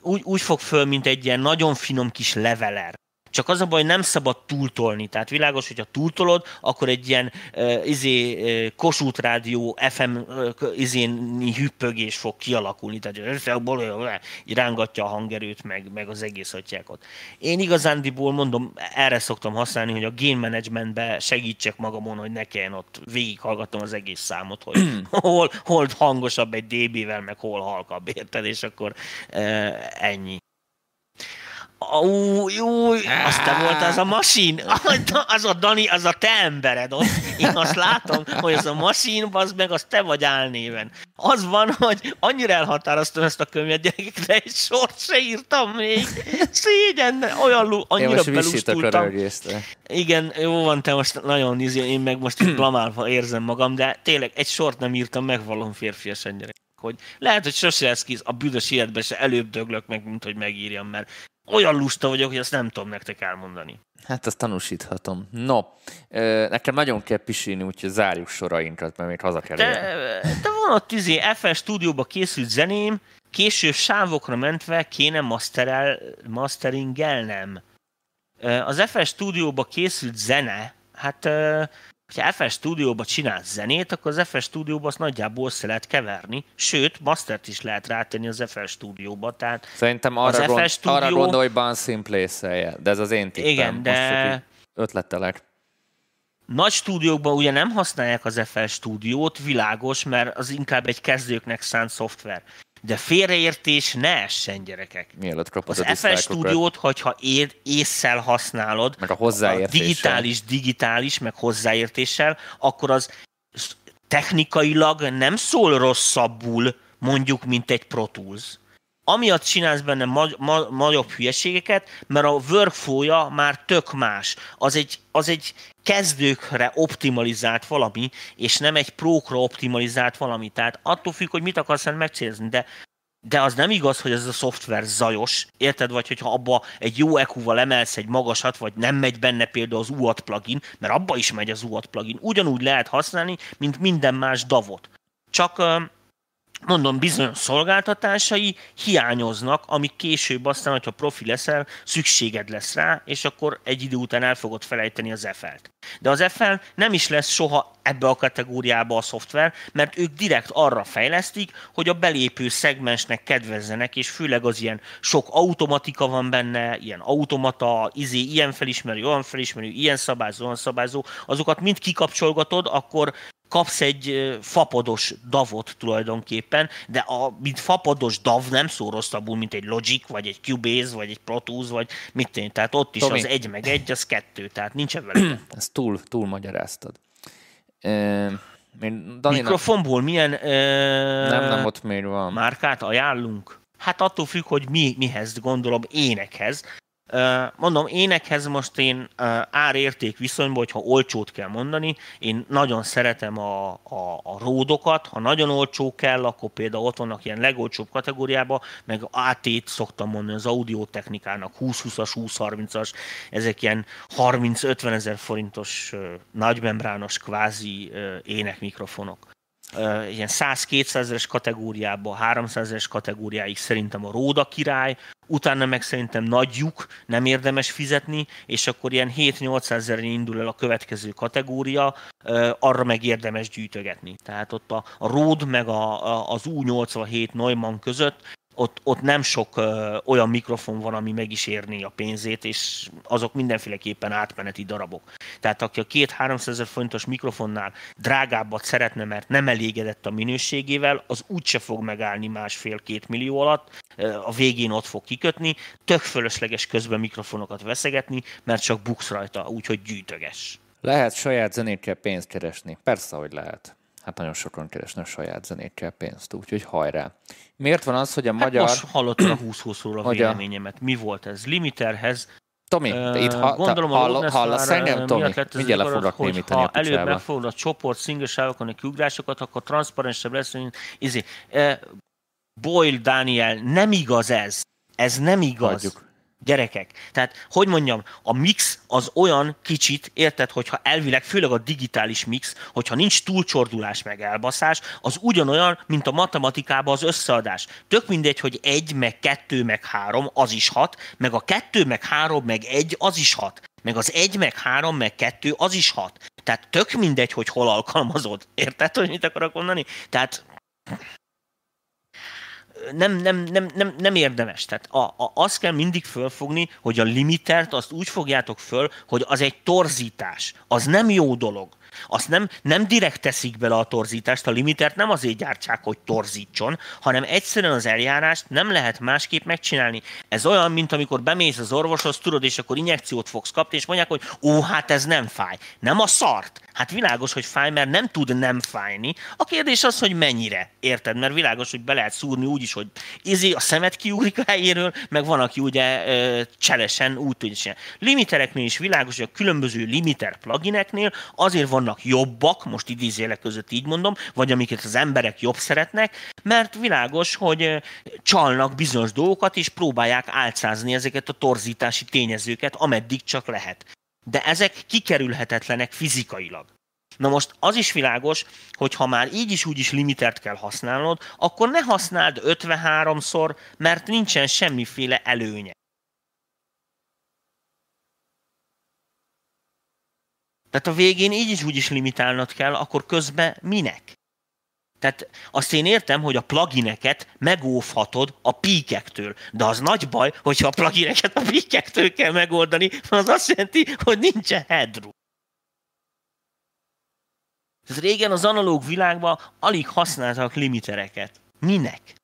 úgy, úgy fog föl, mint egy ilyen nagyon finom kis leveler. Csak az a baj, nem szabad túltolni. Tehát világos, hogyha túltolod, akkor egy ilyen uh, izé, uh, Kossuth Rádió FM uh, izén hüppögés fog kialakulni. Tehát így rángatja a hangerőt, meg, meg az egész atyákot. Én igazándiból mondom, erre szoktam használni, hogy a gain managementbe segítsek magamon, hogy ne kelljen ott végighallgatom az egész számot, hogy hol, hol hangosabb egy dB-vel, meg hol halkabb, érted? És akkor uh, ennyi. Új, új, azt te volt az a masin, az a Dani, az a te embered ott. Én azt látom, hogy ez a machine, az meg, az te vagy álnéven. Az van, hogy annyira elhatároztam ezt a könyvet, gyerekek, de egy sort se írtam még. Szégyen, olyan annyira belustultam. Igen, jó van, te most nagyon nézi, én meg most blamálva érzem magam, de tényleg egy sort nem írtam, megvalom férfiasan gyerek. Hogy lehet, hogy sose lesz ki a büdös életben se előbb döglök meg, mint hogy megírjam, mert olyan lusta vagyok, hogy azt nem tudom nektek elmondani. Hát azt tanúsíthatom. No, nekem nagyon kell pisilni, úgyhogy zárjuk sorainkat, mert még haza kell de, de van ott izé, FL stúdióba készült zeném, később sávokra mentve kéne masterel, masteringelnem. Az FL stúdióba készült zene, hát ha FS stúdióba csinálsz zenét, akkor az FS stúdióba azt nagyjából össze lehet keverni, sőt, mastert is lehet rátenni az FS stúdióba. Tehát Szerintem arra, az gond, stúdió... arra gondolj, place de ez az én tippem. Igen, de... ötletelek. Nagy stúdiókban ugye nem használják az FL stúdiót, világos, mert az inkább egy kezdőknek szánt szoftver. De félreértés ne essen, gyerekek. Mielőtt kapod az FL stúdiót, hogyha ér, észszel használod, meg a, hozzáértéssel. a digitális, digitális, meg hozzáértéssel, akkor az technikailag nem szól rosszabbul, mondjuk, mint egy Pro Tools amiatt csinálsz benne ma- ma- nagyobb hülyeségeket, mert a workflow már tök más. Az egy, az egy kezdőkre optimalizált valami, és nem egy prókra optimalizált valami. Tehát attól függ, hogy mit akarsz megcélozni, de de az nem igaz, hogy ez a szoftver zajos, érted? Vagy hogyha abba egy jó EQ-val emelsz egy magasat, vagy nem megy benne például az UAT plugin, mert abba is megy az UAT plugin. Ugyanúgy lehet használni, mint minden más davot. Csak mondom, bizonyos szolgáltatásai hiányoznak, amik később aztán, hogyha profi leszel, szükséged lesz rá, és akkor egy idő után el fogod felejteni az FL-t. De az FL nem is lesz soha ebbe a kategóriába a szoftver, mert ők direkt arra fejlesztik, hogy a belépő szegmensnek kedvezzenek, és főleg az ilyen sok automatika van benne, ilyen automata, izé, ilyen felismerő, olyan felismerő, ilyen szabályzó, olyan szabályzó, azokat mind kikapcsolgatod, akkor kapsz egy fapados davot tulajdonképpen, de a, mint fapados dav nem szó rosszabbul, mint egy Logic, vagy egy Cubase, vagy egy Pro Tools, vagy mit tenni. Tehát ott is Tomi. az egy meg egy, az kettő, tehát nincs vele. Ezt túl, túl magyaráztad. Daninak... Mikrofonból milyen e, nem, nem, ott még van. márkát ajánlunk? Hát attól függ, hogy mi, mihez gondolom énekhez. Mondom, énekhez most én árérték viszonyban, hogyha olcsót kell mondani, én nagyon szeretem a, a, a ródokat, ha nagyon olcsó kell, akkor például ott vannak ilyen legolcsóbb kategóriában, meg AT-t szoktam mondani az audiotechnikának, 20-20-as, 20-30-as, ezek ilyen 30-50 ezer forintos nagymembrános kvázi énekmikrofonok ilyen 100-200 ezeres kategóriába, 300 ezeres kategóriáig szerintem a Róda király, utána meg szerintem nagy lyuk, nem érdemes fizetni, és akkor ilyen 7-800 ezeren indul el a következő kategória, arra meg érdemes gyűjtögetni. Tehát ott a, a Rode meg a, a, az U87 Neumann között ott, ott nem sok ö, olyan mikrofon van, ami meg is érné a pénzét, és azok mindenféleképpen átmeneti darabok. Tehát aki a két 300 ezer forintos mikrofonnál drágábbat szeretne, mert nem elégedett a minőségével, az úgyse fog megállni másfél-két millió alatt, a végén ott fog kikötni, tök fölösleges közben mikrofonokat veszegetni, mert csak buksz rajta, úgyhogy gyűjtöges. Lehet saját zenékkel pénzt keresni. Persze, hogy lehet hát nagyon sokan keresnek saját zenékkel pénzt, úgyhogy hajrá. Miért van az, hogy a hát magyar... most hallottam a 20-20-ról a véleményemet. Mi volt ez? Limiterhez Tomi, uh, itt ha, gondolom, ta, hall, hallasz engem, Tomi? Mindjárt le foglak némítani ha előbb megfogod a csoport szingősávokon a kiugrásokat, akkor transzparensebb lesz, mint izé. Boyle Daniel, nem igaz ez. Ez nem igaz. Hagyjuk. Gyerekek. Tehát, hogy mondjam, a mix az olyan kicsit, érted, hogyha elvileg, főleg a digitális mix, hogyha nincs túlcsordulás meg elbaszás, az ugyanolyan, mint a matematikában az összeadás. Tök mindegy, hogy egy, meg kettő, meg három, az is hat, meg a kettő, meg három, meg egy, az is hat. Meg az egy, meg három, meg kettő, az is hat. Tehát tök mindegy, hogy hol alkalmazod. Érted, hogy mit akarok mondani? Tehát nem, nem, nem, nem, nem érdemes. Tehát a, a, azt kell mindig fölfogni, hogy a limitert azt úgy fogjátok föl, hogy az egy torzítás. Az nem jó dolog. Azt nem, nem direkt teszik bele a torzítást, a limitert nem azért gyártsák, hogy torzítson, hanem egyszerűen az eljárást nem lehet másképp megcsinálni. Ez olyan, mint amikor bemész az orvoshoz, tudod, és akkor injekciót fogsz kapni, és mondják, hogy ó, hát ez nem fáj. Nem a szart. Hát világos, hogy fáj, mert nem tud nem fájni. A kérdés az, hogy mennyire. Érted? Mert világos, hogy be lehet szúrni úgy is, hogy izé a szemet kiugrik a helyéről, meg van, aki ugye cselesen úgy tudja. Limitereknél is világos, hogy a különböző limiter plugineknél azért vannak jobbak, most idézélek között így mondom, vagy amiket az emberek jobb szeretnek, mert világos, hogy csalnak bizonyos dolgokat, és próbálják álcázni ezeket a torzítási tényezőket, ameddig csak lehet. De ezek kikerülhetetlenek fizikailag. Na most az is világos, hogy ha már így is úgy is limitert kell használnod, akkor ne használd 53-szor, mert nincsen semmiféle előnye. Tehát a végén így is úgy is limitálnod kell, akkor közben minek? Tehát azt én értem, hogy a plugineket megóvhatod a píkektől, de az nagy baj, hogyha a plugineket a píkektől kell megoldani, az azt jelenti, hogy nincsen headroom. Tehát régen az analóg világban alig használtak limitereket. Minek?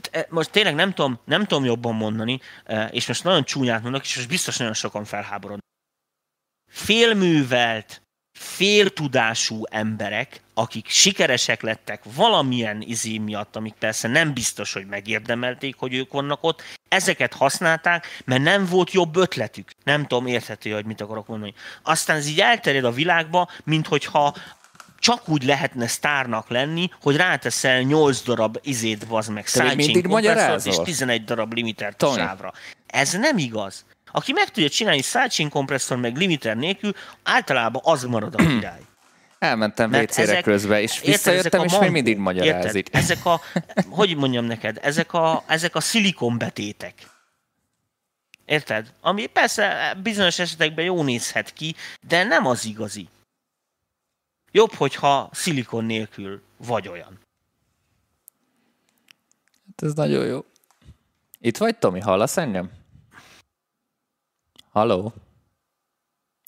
Tehát most tényleg nem tudom, nem tudom jobban mondani, és most nagyon csúnyát mondok, és most biztos nagyon sokan felháborodnak. Félművelt, féltudású emberek, akik sikeresek lettek valamilyen izé miatt, amik persze nem biztos, hogy megérdemelték, hogy ők vannak ott, ezeket használták, mert nem volt jobb ötletük. Nem tudom, érthető, hogy mit akarok mondani. Aztán ez így elterjed a világba, mint hogyha csak úgy lehetne sztárnak lenni, hogy ráteszel 8 darab izét, vaz meg, sidechain és 11 darab limiter sávra. Ez nem igaz. Aki meg tudja csinálni sidechain kompresszor meg limiter nélkül, általában az marad a király. Elmentem WC-re közben, és visszajöttem, érted, és még mindig magyarázik. Érted? Ezek a, hogy mondjam neked, ezek a, ezek a szilikonbetétek. Érted? Ami persze bizonyos esetekben jó nézhet ki, de nem az igazi. Jobb, hogyha szilikon nélkül vagy olyan. Hát ez nagyon jó. Itt vagy, Tomi? Hallasz engem? Halló?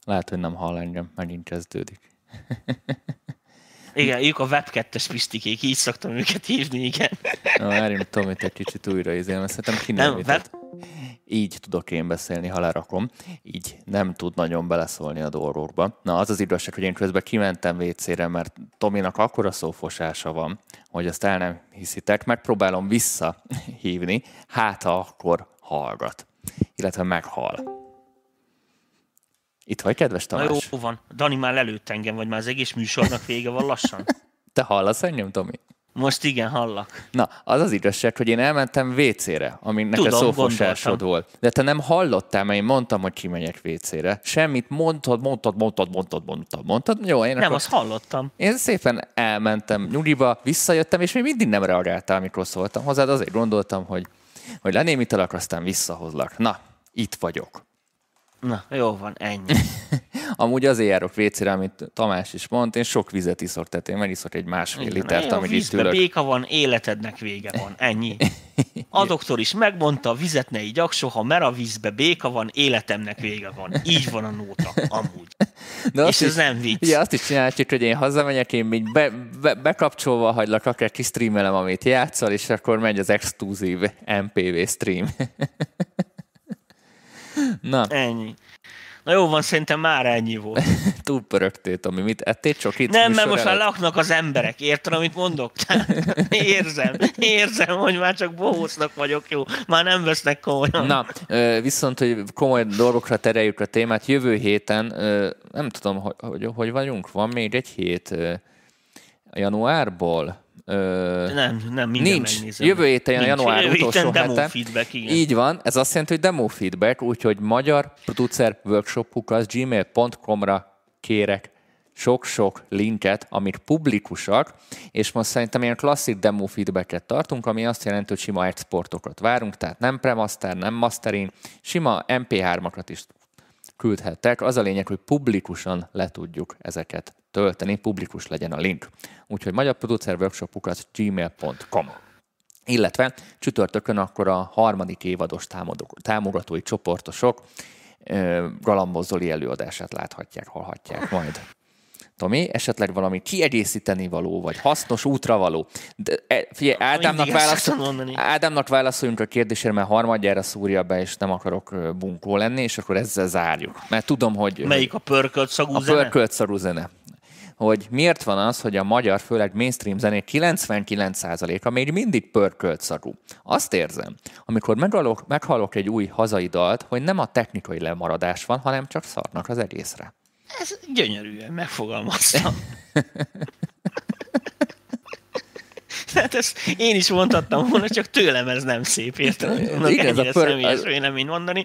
Lehet, hogy nem hall engem, megint kezdődik. Igen, ők a web 2-es pisztikék, így szoktam őket hívni, igen. Na, várjunk Tomit egy kicsit újra izélem, szerintem ki nem, web... Így tudok én beszélni, ha lerakom. Így nem tud nagyon beleszólni a dolgokba. Na, az az igazság, hogy én közben kimentem WC-re, mert Tominak akkora szófosása van, hogy azt el nem hiszitek, megpróbálom visszahívni, hát ha akkor hallgat, illetve meghal. Itt vagy, kedves Tamás? Na jó van. Dani már lelőtt engem, vagy már az egész műsornak vége van lassan. Te hallasz engem, Tomi? Most igen, hallak. Na, az az igazság, hogy én elmentem WC-re, ami neked szófosásod volt. De te nem hallottál, mert én mondtam, hogy kimegyek WC-re. Semmit mondtad, mondtad, mondtad, mondtad, mondtad, mondtad. Jó, én nem, akkor... azt hallottam. Én szépen elmentem nyugiba, visszajöttem, és még mindig nem reagáltál, amikor szóltam hozzád. Azért gondoltam, hogy, hogy lenémítalak, aztán visszahozlak. Na, itt vagyok. Na, jó van, ennyi. Amúgy azért járok WC-re, amit Tamás is mondta, én sok vizet iszok, tehát én megiszok egy másfél Igen, litert, amit itt ülök. béka van, életednek vége van, ennyi. A doktor is megmondta, vizet ne igyak soha, mert a vízbe béka van, életemnek vége van. Így van a nóta, amúgy. De És ez is, nem vicc. Ugye azt is csináljuk, hogy én hazamegyek, én még be, be, bekapcsolva hagylak, akár kis streamelem, amit játszol, és akkor megy az exkluzív MPV stream. Na. Ennyi. Na jó van, szerintem már ennyi volt. Túl pörögtél, ami mit ettél csokit? Nem, mert most már laknak az emberek, érted, amit mondok? érzem, érzem, hogy már csak bohócnak vagyok, jó, már nem vesznek komolyan. Na, viszont, hogy komoly dolgokra tereljük a témát, jövő héten, nem tudom, hogy, hogy, hogy vagyunk, van még egy hét januárból, Ö, nem, nem, nincs. Megnézem. Jövő héten, nincs. január utolsó demo heten. Feedback, igen. Így van, ez azt jelenti, hogy demo feedback, úgyhogy magyar producer workshopukat gmail.com-ra kérek sok-sok linket, amik publikusak, és most szerintem ilyen klasszik demo feedbacket tartunk, ami azt jelenti, hogy sima exportokat várunk, tehát nem premaster, nem mastering, sima MP3-akat is küldhettek. Az a lényeg, hogy publikusan le tudjuk ezeket tölteni, publikus legyen a link. Úgyhogy magyar producer workshopukat gmail.com. illetve csütörtökön akkor a harmadik évados támogatói csoportosok galambozoli előadását láthatják, hallhatják majd. Tomi, esetleg valami kiegészíteni való, vagy hasznos útra való. De, e, figyelj, Ádámnak, válaszol, Ádámnak válaszoljunk a kérdésére, mert harmadjára szúrja be, és nem akarok bunkó lenni, és akkor ezzel zárjuk. Mert tudom, hogy... Melyik a pörkölt szagú a zene? Pörkölt szagú zene hogy miért van az, hogy a magyar, főleg mainstream zenék 99%-a még mindig pörkölt szagú. Azt érzem, amikor meghallok, meghallok egy új hazai dalt, hogy nem a technikai lemaradás van, hanem csak szarnak az egészre. Ez gyönyörűen megfogalmaztam. Hát ezt én is mondhattam volna, csak tőlem ez nem szép, érted? Igen, ez a pör... személyes mondani.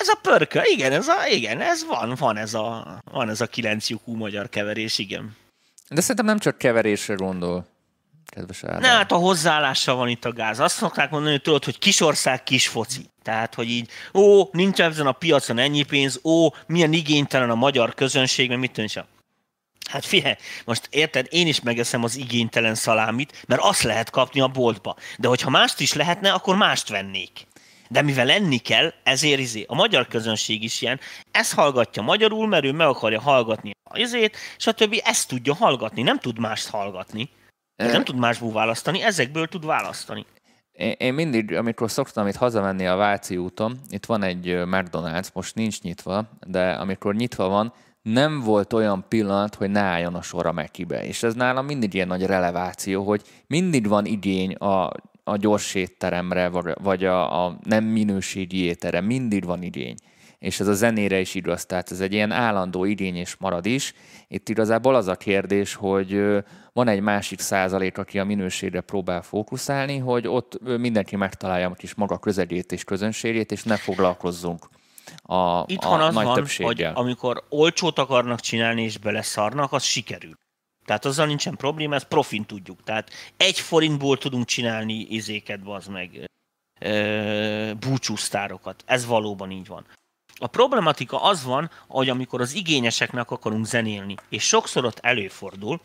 Ez a pörkö, igen, ez a, igen, ez van, van ez a, van ez a kilenc lyukú magyar keverés, igen. De szerintem nem csak keverésre gondol, kedves Ádám. Ne, hát a hozzáállással van itt a gáz. Azt szokták mondani, hogy tudod, hogy kisország, kis foci. Tehát, hogy így, ó, nincs ezen a piacon ennyi pénz, ó, milyen igénytelen a magyar közönség, mert mit tűnik Hát figyelj, most érted, én is megeszem az igénytelen szalámit, mert azt lehet kapni a boltba. De hogyha mást is lehetne, akkor mást vennék. De mivel enni kell, ezért izé, a magyar közönség is ilyen, ezt hallgatja magyarul, mert ő meg akarja hallgatni a izét, és a többi ezt tudja hallgatni, nem tud mást hallgatni. E... Nem tud másból választani, ezekből tud választani. Én, én mindig, amikor szoktam itt hazamenni a Váci úton, itt van egy McDonald's, most nincs nyitva, de amikor nyitva van, nem volt olyan pillanat, hogy ne álljon a sor a Mekibe. És ez nálam mindig ilyen nagy releváció, hogy mindig van igény a a gyors étteremre, vagy a, a nem minőségi étterem, mindig van igény. És ez a zenére is igaz, tehát ez egy ilyen állandó igény és marad is. Itt igazából az a kérdés, hogy van egy másik százalék, aki a minőségre próbál fókuszálni, hogy ott mindenki megtalálja a kis maga közegét és közönségét, és ne foglalkozzunk a, Itthon a az nagy van, többséggel. hogy amikor olcsót akarnak csinálni és beleszarnak, az sikerül. Tehát azzal nincsen probléma, ezt profin tudjuk. Tehát egy forintból tudunk csinálni izéket, az meg e, búcsúsztárokat. Ez valóban így van. A problematika az van, hogy amikor az igényeseknek akarunk zenélni, és sokszor ott előfordul,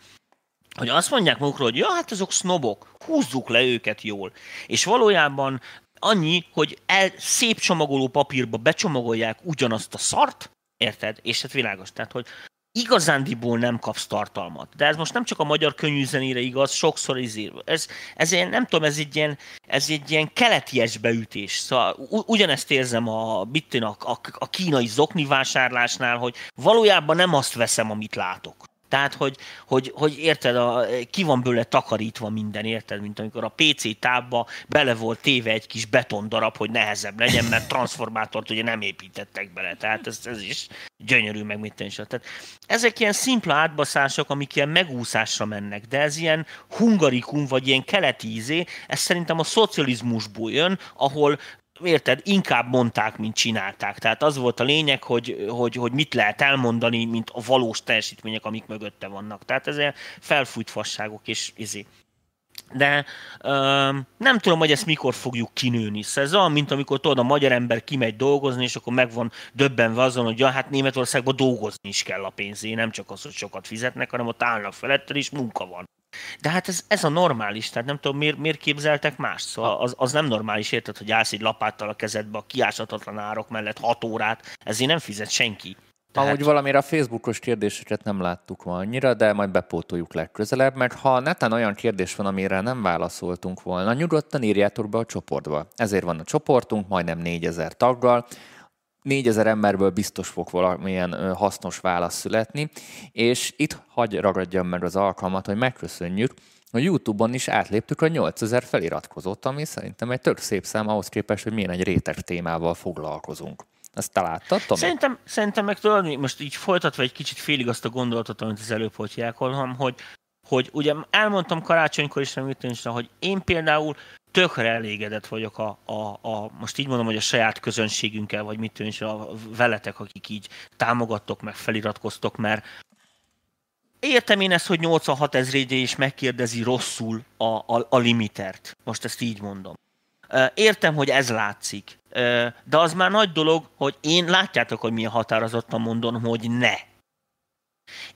hogy azt mondják magukról, hogy ja, hát azok sznobok, húzzuk le őket jól. És valójában annyi, hogy el, szép csomagoló papírba becsomagolják ugyanazt a szart, érted? És hát világos, tehát, hogy igazándiból nem kapsz tartalmat. De ez most nem csak a magyar zenére igaz, sokszor izé. Ez, ez ilyen, nem tudom, ez egy ilyen, ez egy ilyen keleties beütés. Szóval ugyanezt érzem a, a, a, a kínai zokni vásárlásnál, hogy valójában nem azt veszem, amit látok. Tehát, hogy, hogy, hogy érted, a, ki van bőle takarítva minden, érted, mint amikor a PC tábba bele volt téve egy kis betondarab, hogy nehezebb legyen, mert transformátort ugye nem építettek bele. Tehát ez, ez is gyönyörű, meg mit is. Tehát ezek ilyen szimpla átbaszások, amik ilyen megúszásra mennek, de ez ilyen hungarikum, vagy ilyen keleti ízé, ez szerintem a szocializmusból jön, ahol érted, inkább mondták, mint csinálták. Tehát az volt a lényeg, hogy, hogy, hogy mit lehet elmondani, mint a valós teljesítmények, amik mögötte vannak. Tehát ez felfújt fasságok, és izé. De um, nem tudom, hogy ezt mikor fogjuk kinőni. Szóval ez olyan, mint amikor tudod, a magyar ember kimegy dolgozni, és akkor meg van döbbenve azon, hogy ja, hát Németországban dolgozni is kell a pénzé, nem csak az, hogy sokat fizetnek, hanem ott állnak felettel, és munka van. De hát ez, ez a normális, tehát nem tudom, miért, miért képzeltek más. Szóval az, az nem normális, érted, hogy állsz egy lapáttal a kezedbe a kiásatatlan árok mellett hat órát, ezért nem fizet senki. Tehát... Amúgy valamire a Facebookos kérdéseket nem láttuk ma annyira, de majd bepótoljuk legközelebb, mert ha netán olyan kérdés van, amire nem válaszoltunk volna, nyugodtan írjátok be a csoportba. Ezért van a csoportunk, majdnem 4000 taggal, 4000 emberből biztos fog valamilyen hasznos válasz születni, és itt hagy ragadjam meg az alkalmat, hogy megköszönjük, a YouTube-on is átléptük a 8000 feliratkozót, ami szerintem egy tök szép szám ahhoz képest, hogy milyen egy réteg témával foglalkozunk. Ezt te láttad, Tomi? Szerintem, szerintem meg tudod, most így folytatva egy kicsit félig azt a gondolatot, amit az előbb hogy hogy, hogy ugye elmondtam karácsonykor is, hogy én például tökre elégedett vagyok a, a, a, most így mondom, hogy a saját közönségünkkel, vagy mit tűnik, a veletek, akik így támogattok, meg feliratkoztok, mert értem én ezt, hogy 86 ezrédé is megkérdezi rosszul a, a, a limitert. Most ezt így mondom. Értem, hogy ez látszik, de az már nagy dolog, hogy én látjátok, hogy milyen határozottan mondom, hogy ne.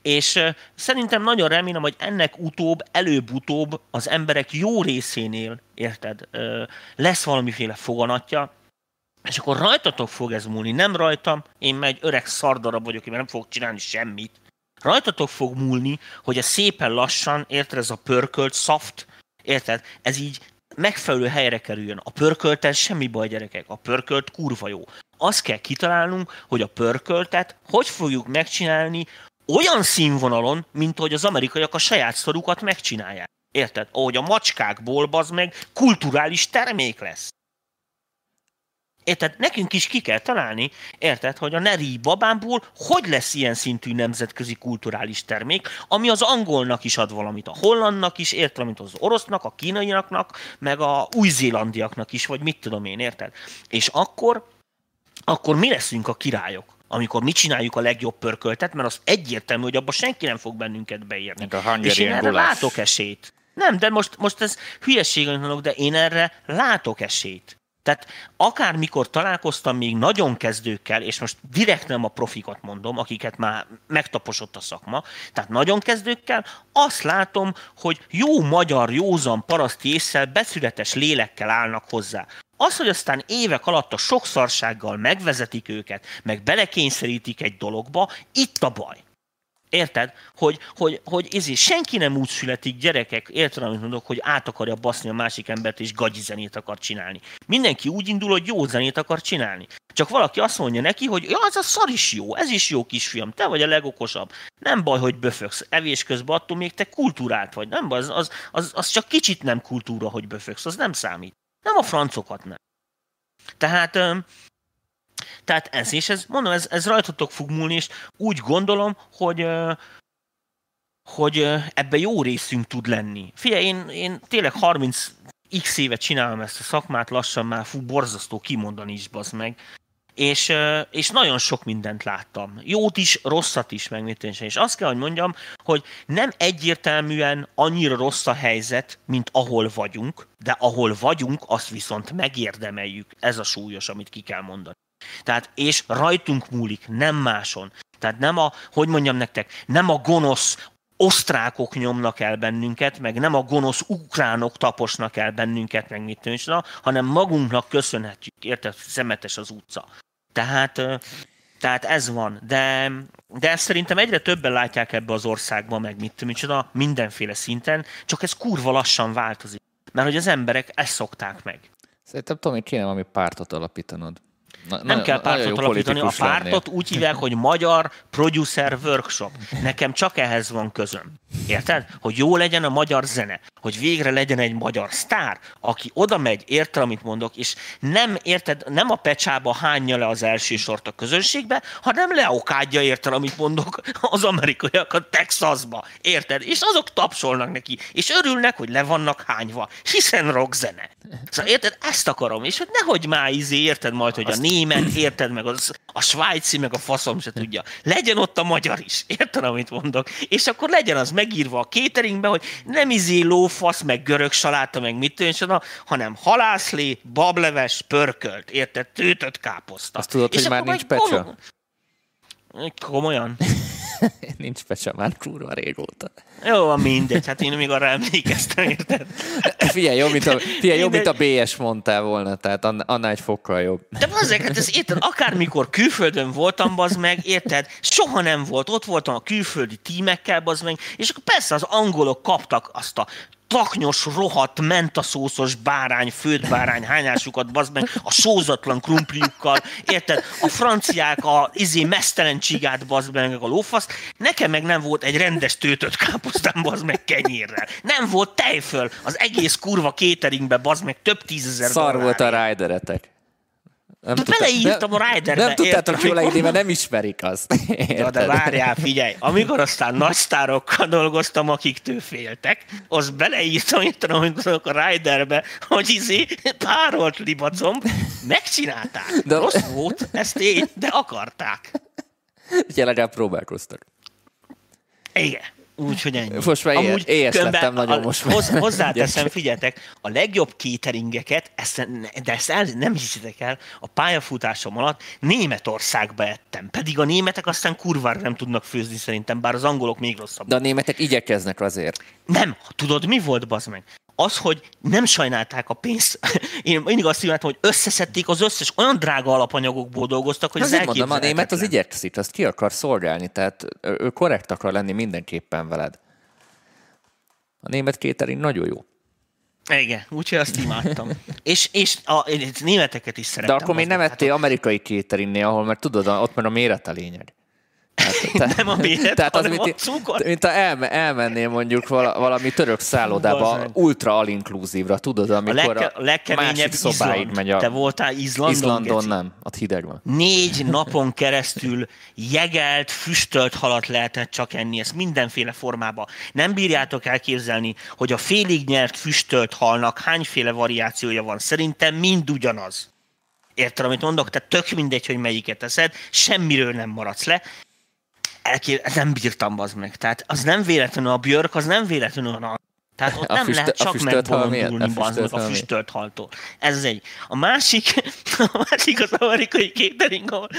És szerintem nagyon remélem, hogy ennek utóbb, előbb-utóbb az emberek jó részénél, érted, lesz valamiféle foganatja, és akkor rajtatok fog ez múlni, nem rajtam, én meg egy öreg szardarab vagyok, én nem fogok csinálni semmit. Rajtatok fog múlni, hogy a szépen lassan, érted, ez a pörkölt, soft, érted, ez így megfelelő helyre kerüljön. A pörköltel semmi baj, gyerekek, a pörkölt kurva jó. Azt kell kitalálnunk, hogy a pörköltet hogy fogjuk megcsinálni olyan színvonalon, mint hogy az amerikaiak a saját szorukat megcsinálják. Érted? Ahogy a macskákból az meg kulturális termék lesz. Érted? Nekünk is ki kell találni, érted, hogy a Neri babámból hogy lesz ilyen szintű nemzetközi kulturális termék, ami az angolnak is ad valamit, a hollandnak is, érted, mint az orosznak, a kínaiaknak, meg a új-zélandiaknak is, vagy mit tudom én, érted? És akkor, akkor mi leszünk a királyok? Amikor mi csináljuk a legjobb pörköltet, mert az egyértelmű, hogy abban senki nem fog bennünket beírni. És én erre látok esélyt. Nem, de most, most ez hülyeség, mondok, de én erre látok esélyt. Tehát akármikor találkoztam még nagyon kezdőkkel, és most direkt nem a profikat mondom, akiket már megtaposott a szakma, tehát nagyon kezdőkkel, azt látom, hogy jó magyar, józan paraszti észsel, beszületes lélekkel állnak hozzá. Az, hogy aztán évek alatt a sokszorsággal megvezetik őket, meg belekényszerítik egy dologba, itt a baj. Érted? Hogy, hogy, hogy ezért senki nem úgy születik, gyerekek, érted, amit mondok, hogy át akarja baszni a másik embert, és gagyi zenét akar csinálni. Mindenki úgy indul, hogy jó zenét akar csinálni. Csak valaki azt mondja neki, hogy ja, az a szar is jó, ez is jó kisfiam, te vagy a legokosabb. Nem baj, hogy böfögsz. Evés közben attól még te kultúrált vagy. Nem baj, az, az, az, az csak kicsit nem kultúra, hogy böfögsz, az nem számít. Nem a francokat nem. Tehát tehát ez, és ez, mondom, ez, ez rajtatok fog múlni, és úgy gondolom, hogy hogy ebbe jó részünk tud lenni. Figyelj, én, én tényleg 30 x évet csinálom ezt a szakmát, lassan már fú, borzasztó kimondani is, bazd meg. És, és nagyon sok mindent láttam. Jót is, rosszat is, meg És azt kell, hogy mondjam, hogy nem egyértelműen annyira rossz a helyzet, mint ahol vagyunk, de ahol vagyunk, azt viszont megérdemeljük. Ez a súlyos, amit ki kell mondani. Tehát, és rajtunk múlik, nem máson. Tehát nem a, hogy mondjam nektek, nem a gonosz osztrákok nyomnak el bennünket, meg nem a gonosz ukránok taposnak el bennünket, meg mit tűncsna, hanem magunknak köszönhetjük, érted, szemetes az utca. Tehát, tehát ez van, de, de ezt szerintem egyre többen látják ebbe az országba, meg mit micsoda, mindenféle szinten, csak ez kurva lassan változik. Mert hogy az emberek ezt szokták meg. Szerintem Tomi kéne valami pártot alapítanod. Na, nem kell pártot alapítani, a pártot lennél. úgy hívják, hogy Magyar Producer Workshop. Nekem csak ehhez van közöm. Érted? Hogy jó legyen a magyar zene, hogy végre legyen egy magyar sztár, aki oda megy, érte, amit mondok, és nem, érted, nem a pecsába hányja le az első sort a közönségbe, hanem leokádja, érted, amit mondok, az amerikaiakat Texasba, érted? És azok tapsolnak neki, és örülnek, hogy le vannak hányva, hiszen rock zene. Szóval érted, ezt akarom, és hogy nehogy már izé, érted majd, hogy a német, érted, meg az, a svájci, meg a faszom se tudja. Legyen ott a magyar is, érted, amit mondok? És akkor legyen az megírva a cateringbe, hogy nem izé lófasz, meg görög saláta, meg mit tűncsön, hanem halászlé, bableves, pörkölt, érted, tőtött káposzta. Azt tudod, és hogy már nincs pecsa? Komolyan? Nincs pecsa már kurva régóta. Jó, van mindegy, hát én még arra emlékeztem, érted? Figyelj, jobb, mint a, figyelj, jobb, mint a BS mondtál volna, tehát annál egy fokkal jobb. De azért, hát ez érted, akármikor külföldön voltam, bazd meg, érted? Soha nem volt, ott voltam a külföldi tímekkel, bazd meg, és akkor persze az angolok kaptak azt a taknyos, rohadt, mentaszószos bárány, főtt bárány hányásukat, bazd meg, a sózatlan krumpliukkal, érted? A franciák a izé mesztelen csigát, bazd meg, a lófasz. Nekem meg nem volt egy rendes tőtött káposztám, bazd meg, kenyérrel. Nem volt tejföl az egész kurva cateringbe, bazd meg, több tízezer Szar volt a rideretek. Nem de beleírtam a Riderbe. Nem tudtátok jól leírni, mert nem ismerik azt. Ja, de várjál, figyelj, amikor aztán nagy sztárokkal dolgoztam, akiktől féltek, az beleírtam, értem, amikor a Riderbe, hogy izé párolt libacom, megcsinálták. De... Rossz volt, ezt én, de akarták. Ugye legalább próbálkoztak. Igen. Úgyhogy ennyi. Most már éhes- éhes lettem nagyon a- most már. Hoz, hozzáteszem, figyeljetek, a legjobb cateringeket, ezt, de ezt el, nem hiszitek el, a pályafutásom alatt Németországba ettem. Pedig a németek aztán kurvára nem tudnak főzni szerintem, bár az angolok még rosszabb. De a németek igyekeznek azért. Nem, tudod mi volt, bazd meg? Az, hogy nem sajnálták a pénzt. Én mindig azt kívántam, hogy összeszedték az összes, olyan drága alapanyagokból dolgoztak, hogy ez Azért mondom, a német az igyekszik, azt ki akar szolgálni, tehát ő korrekt akar lenni mindenképpen veled. A német catering nagyon jó. Igen, úgyhogy azt imádtam. és, és a, németeket is De szerettem. akkor még nem ettél amerikai cateringnél, ahol mert tudod, ott már a méret a lényeg. Tehát, Nem a méret, tehát az, mint, a cukor. mint ha elme, elmennél mondjuk vala, valami török szállodába, ultra all-inclusive-ra, tudod, A, amikor legke, a legkeményebb szobáig megy a... Te voltál Izlandon? Izlandon geci? nem, ott hideg van. Négy napon keresztül jegelt, füstölt halat lehetett csak enni, ezt mindenféle formában. Nem bírjátok elképzelni, hogy a félig nyert füstölt halnak hányféle variációja van. Szerintem mind ugyanaz. Érted, amit mondok? Tehát tök mindegy, hogy melyiket eszed, semmiről nem maradsz le. Elkép... Nem bírtam az meg. Tehát az nem véletlenül a björk, az nem véletlenül a tehát ott A nem füstö- lehet a csak megbolondulni A a füstölt haltól. Ez az egy. A másik, a másik az amerikai catering, ahol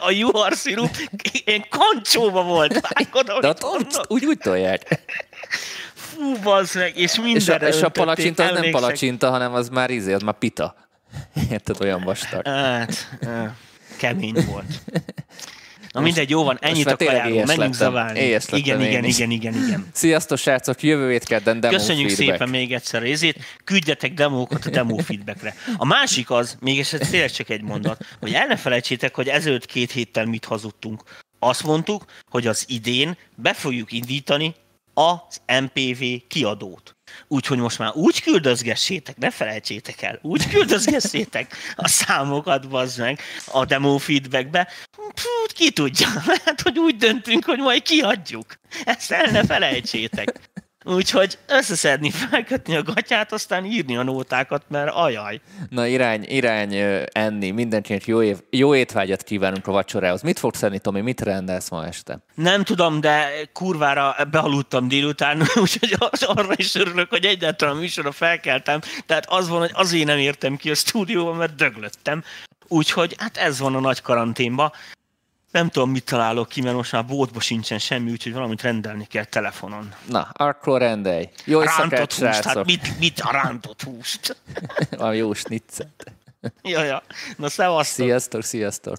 a juhar szirup ilyen kancsóba volt. Vágod, De ott, ott úgy, úgy tolják. Fú, bazd meg, és És a, mindenre és a öntötték, palacsinta az nem palacsinta, hanem az már izé, az már pita. Érted, olyan vastag. Hát, eh, kemény volt. Na mindegy, jó van, ennyit a kajáról, menjünk zaválni. Igen, igen, is. igen, igen, igen. Sziasztok, srácok! Jövő hét kedden demo Köszönjük feedback. szépen még egyszer részét, küldjetek demókat a demo feedbackre. A másik az, még ez tényleg csak egy mondat, hogy el ne felejtsétek, hogy ezelőtt két héttel mit hazudtunk. Azt mondtuk, hogy az idén be fogjuk indítani az MPV kiadót. Úgyhogy most már úgy küldözgessétek, ne felejtsétek el, úgy küldözgessétek a számokat, bazd meg, a demo feedbackbe. Fú, ki tudja, lehet, hogy úgy döntünk, hogy majd kiadjuk. Ezt el ne felejtsétek. Úgyhogy összeszedni, felkötni a gatyát, aztán írni a nótákat, mert ajaj. Na irány, irány enni, mindenkinek jó, év, jó étvágyat kívánunk a vacsorához. Mit fogsz enni, Tomi? Mit rendelsz ma este? Nem tudom, de kurvára bealudtam délután, úgyhogy az- arra is örülök, hogy egyáltalán a műsorra felkeltem. Tehát az van, hogy azért nem értem ki a stúdióba, mert döglöttem. Úgyhogy hát ez van a nagy karanténba. Nem tudom, mit találok ki, mert most már bótba sincsen semmi, úgyhogy valamit rendelni kell telefonon. Na, akkor rendelj. Jó Rántott húst, hát mit, mit a rántott húst? A jó snitzet. Ja, ja. Na, szevasztok! Sziasztok, sziasztok.